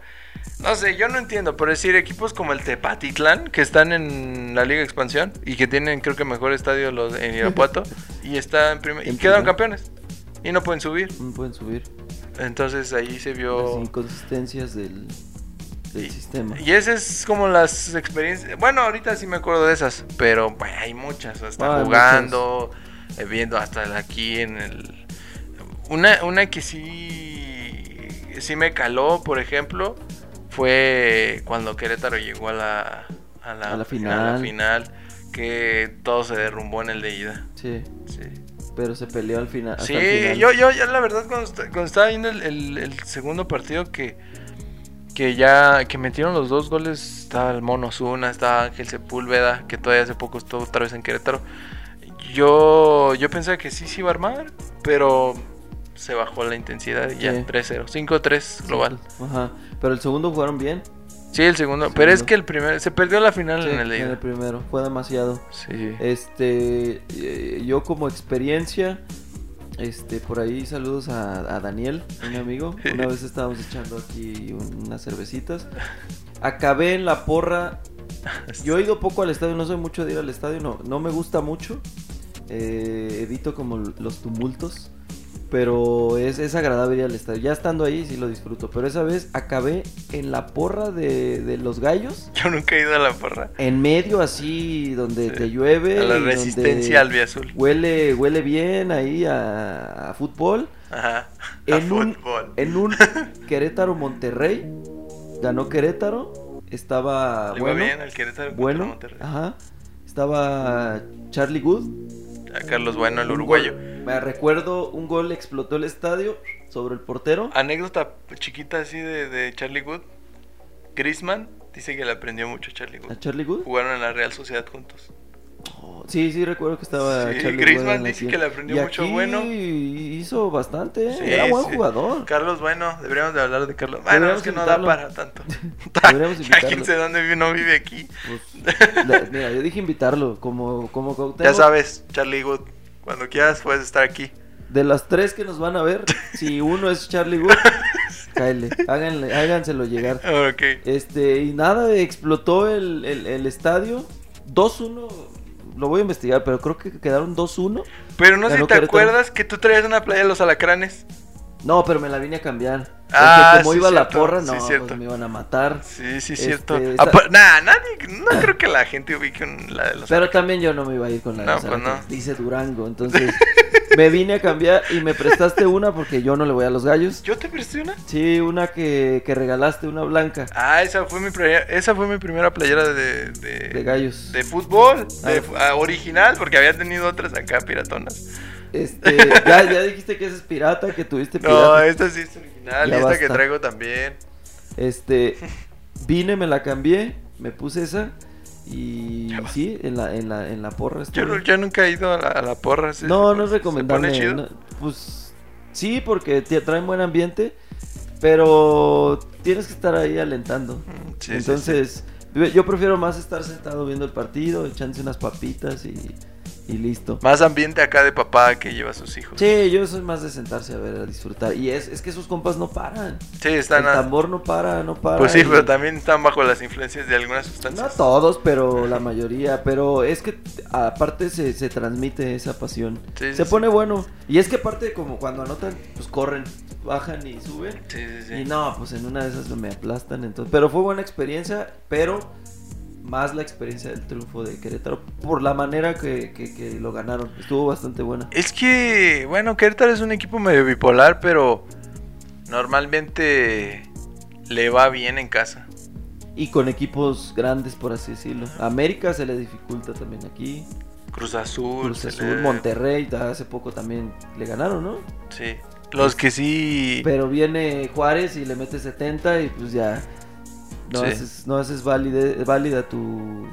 No sé, yo no entiendo. Por decir, equipos como el Tepatitlán, que están en la Liga Expansión y que tienen, creo que mejor estadio los en Irapuato, y están y quedaron campeones. Y no pueden subir. No pueden subir. Entonces ahí se vio. Las inconsistencias del, del Y- sistema. Y esas es como las experiencias. Bueno, ahorita sí me acuerdo de esas, pero bueno, hay muchas. Hasta Ah, jugando, eh, viendo hasta aquí en el. Una, una que sí, sí me caló, por ejemplo, fue cuando Querétaro llegó a la, a la, A la final. final, que todo se derrumbó en el de ida. Sí, Sí, pero se peleó al final. Sí, final. yo, yo, ya la verdad, cuando, cuando estaba viendo el, el- el segundo partido que, que ya que metieron los dos goles, estaba el Mono Zuna, estaba Ángel Sepúlveda, que todavía hace poco estuvo otra vez en Querétaro. Yo, yo pensé que sí se iba a armar, pero se bajó la intensidad y ya, Sí. 3-0, 5-3 global. Ajá. Pero el segundo jugaron bien. Sí, el segundo, El pero es que el primero, se perdió la final Sí, en el en el primero. Fue demasiado. Sí. Este, eh, yo como experiencia, este, por ahí saludos a, a Daniel, un amigo. Una vez estábamos echando aquí unas cervecitas. Acabé en la porra. Yo he ido poco al estadio, no soy mucho de ir al estadio, no, no me gusta mucho. Eh, evito como los tumultos. Pero es, es agradable ir al estadio. Ya estando ahí sí lo disfruto. Pero esa vez acabé en la porra de, de los gallos. Yo nunca he ido a la porra. En medio así donde Sí. te llueve. A la resistencia al azul. Huele, huele bien ahí a, a fútbol. Ajá. En a un, fútbol. en un Querétaro Monterrey. Ganó Querétaro. Estaba Le bueno. bien Querétaro bueno. Monterrey. Ajá. Estaba Charlie Good. A Carlos Bueno, el uruguayo. Me recuerdo un gol explotó el estadio sobre el portero. Anécdota chiquita así de, de Charlie Wood. Griezmann dice que le aprendió mucho a Charlie Wood. ¿A Charlie Good? Jugaron en la Real Sociedad juntos. Oh, sí, sí, recuerdo que estaba Sí, Charlie Griezmann Good dice que le aprendió Y mucho aquí bueno. hizo bastante, ¿eh? Sí, era buen sí. jugador. Carlos Bueno, deberíamos de hablar de Carlos. Bueno, es que no da invitarlo. para tanto. Deberíamos invitarlo. quién sé dónde vive, no vive aquí. Pues, la- mira, yo dije invitarlo como, como Ya sabes, Charlie Wood, cuando quieras puedes estar aquí. De las tres que nos van a ver, si uno es Charlie Good, cáele, háganle, háganselo llegar. Ok. Este, y nada, explotó el, el, el estadio. 2-1, lo voy a investigar, pero creo que quedaron 2-1. Pero no sé si te Querétaro. acuerdas que tú traías una playa de los alacranes. No, pero me la vine a cambiar. Porque Ah, como sí, iba la cierto, porra, sí, no, cierto. pues me iban a matar. Sí, sí, Este, cierto. esa- Apa- Nah, nadie, no creo que la gente ubique un- la de los Pero también yo no me iba a ir con la de No, los pues no. Dice Durango, entonces me vine a cambiar y me prestaste una porque yo no le voy a los gallos. ¿Yo te presté una? Sí, una que, que regalaste, una blanca Ah, esa fue mi primera, esa fue mi primera playera de, de, de gallos. de fútbol, Ah. de fu- ah, original, porque había tenido otras acá piratonas. Este, ya, ya dijiste que esa es pirata, que tuviste No, pirata. esta sí es original, Ya y esta que traigo también. Este, vine, me la cambié, me puse esa y sí, en la, en la, en la porra. Yo, estuve. no- yo nunca he ido a la, a la porra. ¿sí? No, ¿Se no es recomendable. ¿Se pone chido? no, pues sí, porque te traen buen ambiente, pero tienes que estar ahí alentando. Mm, sí, Entonces, yo prefiero más estar sentado viendo el partido, echándose unas papitas y, y listo. Más ambiente acá de papá que lleva a sus hijos. Sí, yo soy más de sentarse a ver, a disfrutar. Y es, es que esos compas no paran. Sí, están. el a- tambor no para, no para. Pues sí, y- pero también están bajo las influencias de algunas No sustancias. todos, pero la mayoría. Pero es que aparte se, se transmite esa pasión. Sí, se sí. pone bueno. Y es que aparte como cuando anotan, pues corren, bajan y suben. Sí, sí, sí. Y no, pues en una de esas me aplastan. Entonces, pero fue buena experiencia, pero más la experiencia del triunfo de Querétaro por la manera que, que- que lo ganaron. Estuvo bastante buena. Es que, bueno, Querétaro es un equipo medio bipolar, pero normalmente le va bien en casa. Y con equipos grandes, por así decirlo. América se le dificulta también aquí. Cruz Azul. Cruz Azul, le- Monterrey, hace poco también le ganaron, ¿no? Sí. Los que sí. Pero viene Juárez y le mete 70 y pues ya no Sí. haces, no haces válide- válida tu,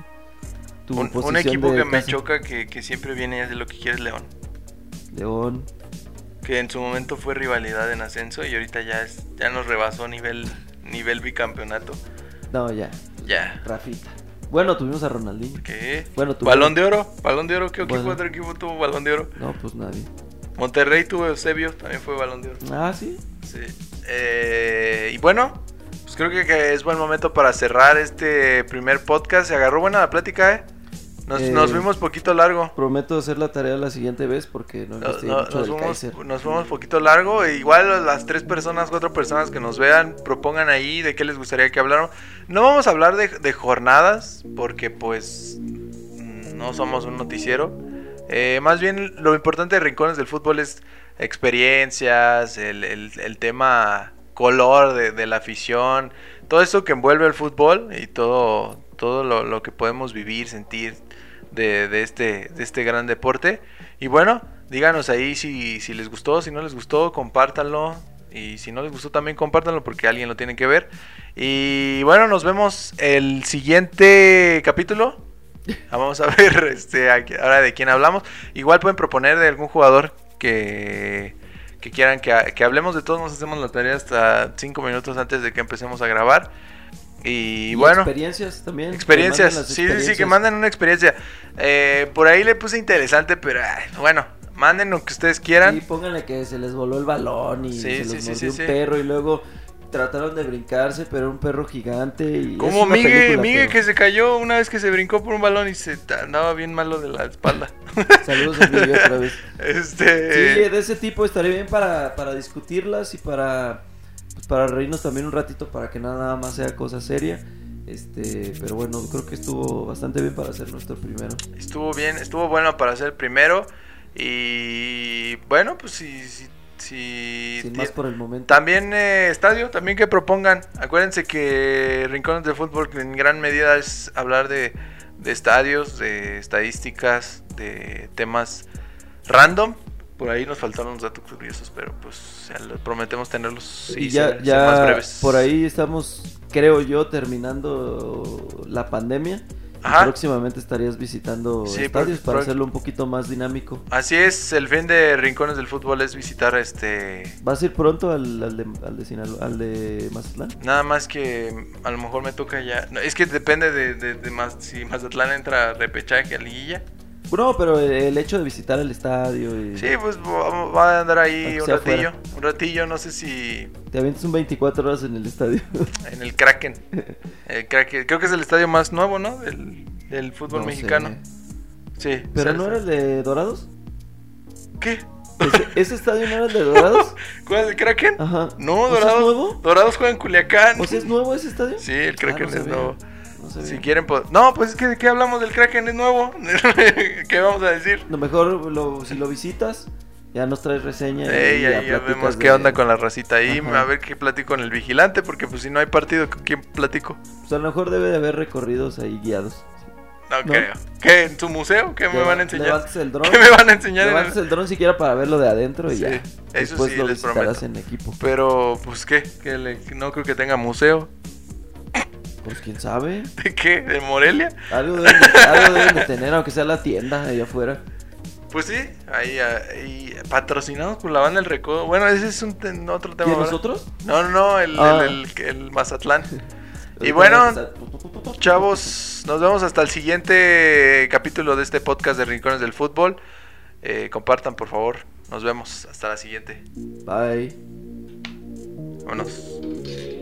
tu Un, un posición equipo de que me choca que, que siempre viene y hace lo que quiere es León. León. Que en su momento fue rivalidad en ascenso y ahorita ya es, ya nos rebasó nivel, nivel bicampeonato. No, ya. Ya. Rafita. Bueno, tuvimos a Ronaldinho. ¿Qué? Bueno, tú- Balón de oro, balón de oro, ¿qué equipo otro equipo tuvo balón de oro? No, pues nadie. Monterrey tuvo Eusebio, también fue balón de oro. Ah, sí. Sí. Eh, y bueno, creo que, que es buen momento para cerrar este primer podcast. Se agarró buena la plática, ¿eh? Nos, Eh, nos vimos poquito largo. Prometo hacer la tarea la siguiente vez porque no No- no- mucho nos, Kaiser. nos poquito largo. e igual las tres personas, cuatro personas que nos vean, propongan ahí de qué les gustaría que habláramos. No vamos a hablar de, de jornadas, porque pues no somos un noticiero. Eh, más bien lo importante de Rincones del Fútbol es experiencias, el, el- el tema color de, de la afición, todo eso que envuelve el fútbol y todo, todo lo, que podemos vivir, sentir de, este, de este gran deporte. Y bueno, díganos ahí si, si les gustó, si no les gustó, compártanlo. Y si no les gustó también compártanlo porque alguien lo tiene que ver. Y bueno, nos vemos el siguiente capítulo. Ah, Vamos a ver este, ahora de quién hablamos. Igual pueden proponer de algún jugador que, que quieran que, ha- que hablemos. De todos nos hacemos la tarea hasta 5 minutos antes de que empecemos a grabar. Y, Y bueno, experiencias también. experiencias. Sí, sí, sí, que manden una experiencia. Eh, por ahí le puse interesante, pero ay, bueno, manden lo que ustedes quieran. Y pónganle que se les voló el balón y Sí, se sí, sí, mordió sí, un sí. perro y luego trataron de brincarse, pero era un perro gigante y Como Miguel pero- que se cayó una vez que se brincó por un balón y se andaba bien malo de la espalda. Saludos a Miguel otra vez. Sí, este. de ese tipo estaría bien para, para discutirlas y para, pues, para reírnos también un ratito para que nada más sea cosa seria. Este, pero bueno, creo que estuvo bastante bien para ser nuestro primero. Estuvo bien, estuvo bueno para ser el primero. Y bueno, pues si. si, si Sin más por el momento. También eh, estadio, también que propongan. Acuérdense que Rincones de Fútbol en gran medida es hablar de, de estadios, de estadísticas, de temas random. Por ahí nos faltaron los datos curiosos, pero pues prometemos tenerlos Y y ya, ser- ser ya más breves. por ahí estamos, creo yo, terminando la pandemia. Ajá. próximamente estarías visitando Sí, estadios para hacerlo un poquito más dinámico. Así es, el fin de Rincones del Fútbol es visitar este... ¿Vas a ir pronto al, al de, al de Sinaloa- al de Mazatlán? Nada más que a lo mejor me toca ya... no, es que depende de, de, de más, si Mazatlán entra a repechaje a liguilla. No, pero el hecho de visitar el estadio y Sí, pues va, a andar ahí un ratillo. afuera. Un ratillo, no sé si te avientas un 24 horas en el estadio. en el Kraken. El Kraken. Creo que es el estadio más nuevo, ¿no? Del, del fútbol No sé. mexicano. Sí. ¿Pero no era el de Dorados? ¿Qué? ¿Ese, ese estadio no era el de Dorados? ¿Cuál es el Kraken? Ajá. No, ¿O sea, Dorados. ¿Es nuevo? Dorados juega en Culiacán. ¿O sea, es nuevo ese estadio? Sí, el Ah, Kraken no es sabía. nuevo. No. Si quieren, pues. No, pues es que de qué hablamos del Kraken es nuevo. ¿Qué vamos a decir? Lo mejor, lo- si lo visitas, ya nos traes reseña. y Ey, ya ya vemos de- qué onda con la racita ahí. Ajá. A ver qué platico con el vigilante. Porque, pues, si no hay partido, ¿con quién platico? Pues a lo mejor debe de haber recorridos ahí guiados. No, ¿No? creo. ¿Qué? ¿En su museo? ¿Qué me van a enseñar? El dron. ¿Qué me van a enseñar? en el- el dron siquiera para verlo de adentro y Sí, ya. eso Después sí, lo les prometo. en equipo. Pero, pues, ¿qué? que le- no creo que tenga museo. Pues quién sabe. ¿De qué? ¿De Morelia? Algo deben de, algo deben de tener, aunque sea la tienda allá afuera. Pues sí, ahí, ahí patrocinados por la banda El Recodo. Bueno, ese es un otro tema. ¿Y nosotros? No, no, no, el, Ah. el, el- el Mazatlán. y bueno, chavos, nos vemos hasta el siguiente capítulo de este podcast de Rincones del Fútbol. Eh, compartan, por favor. Nos vemos hasta la siguiente. Bye. Vámonos.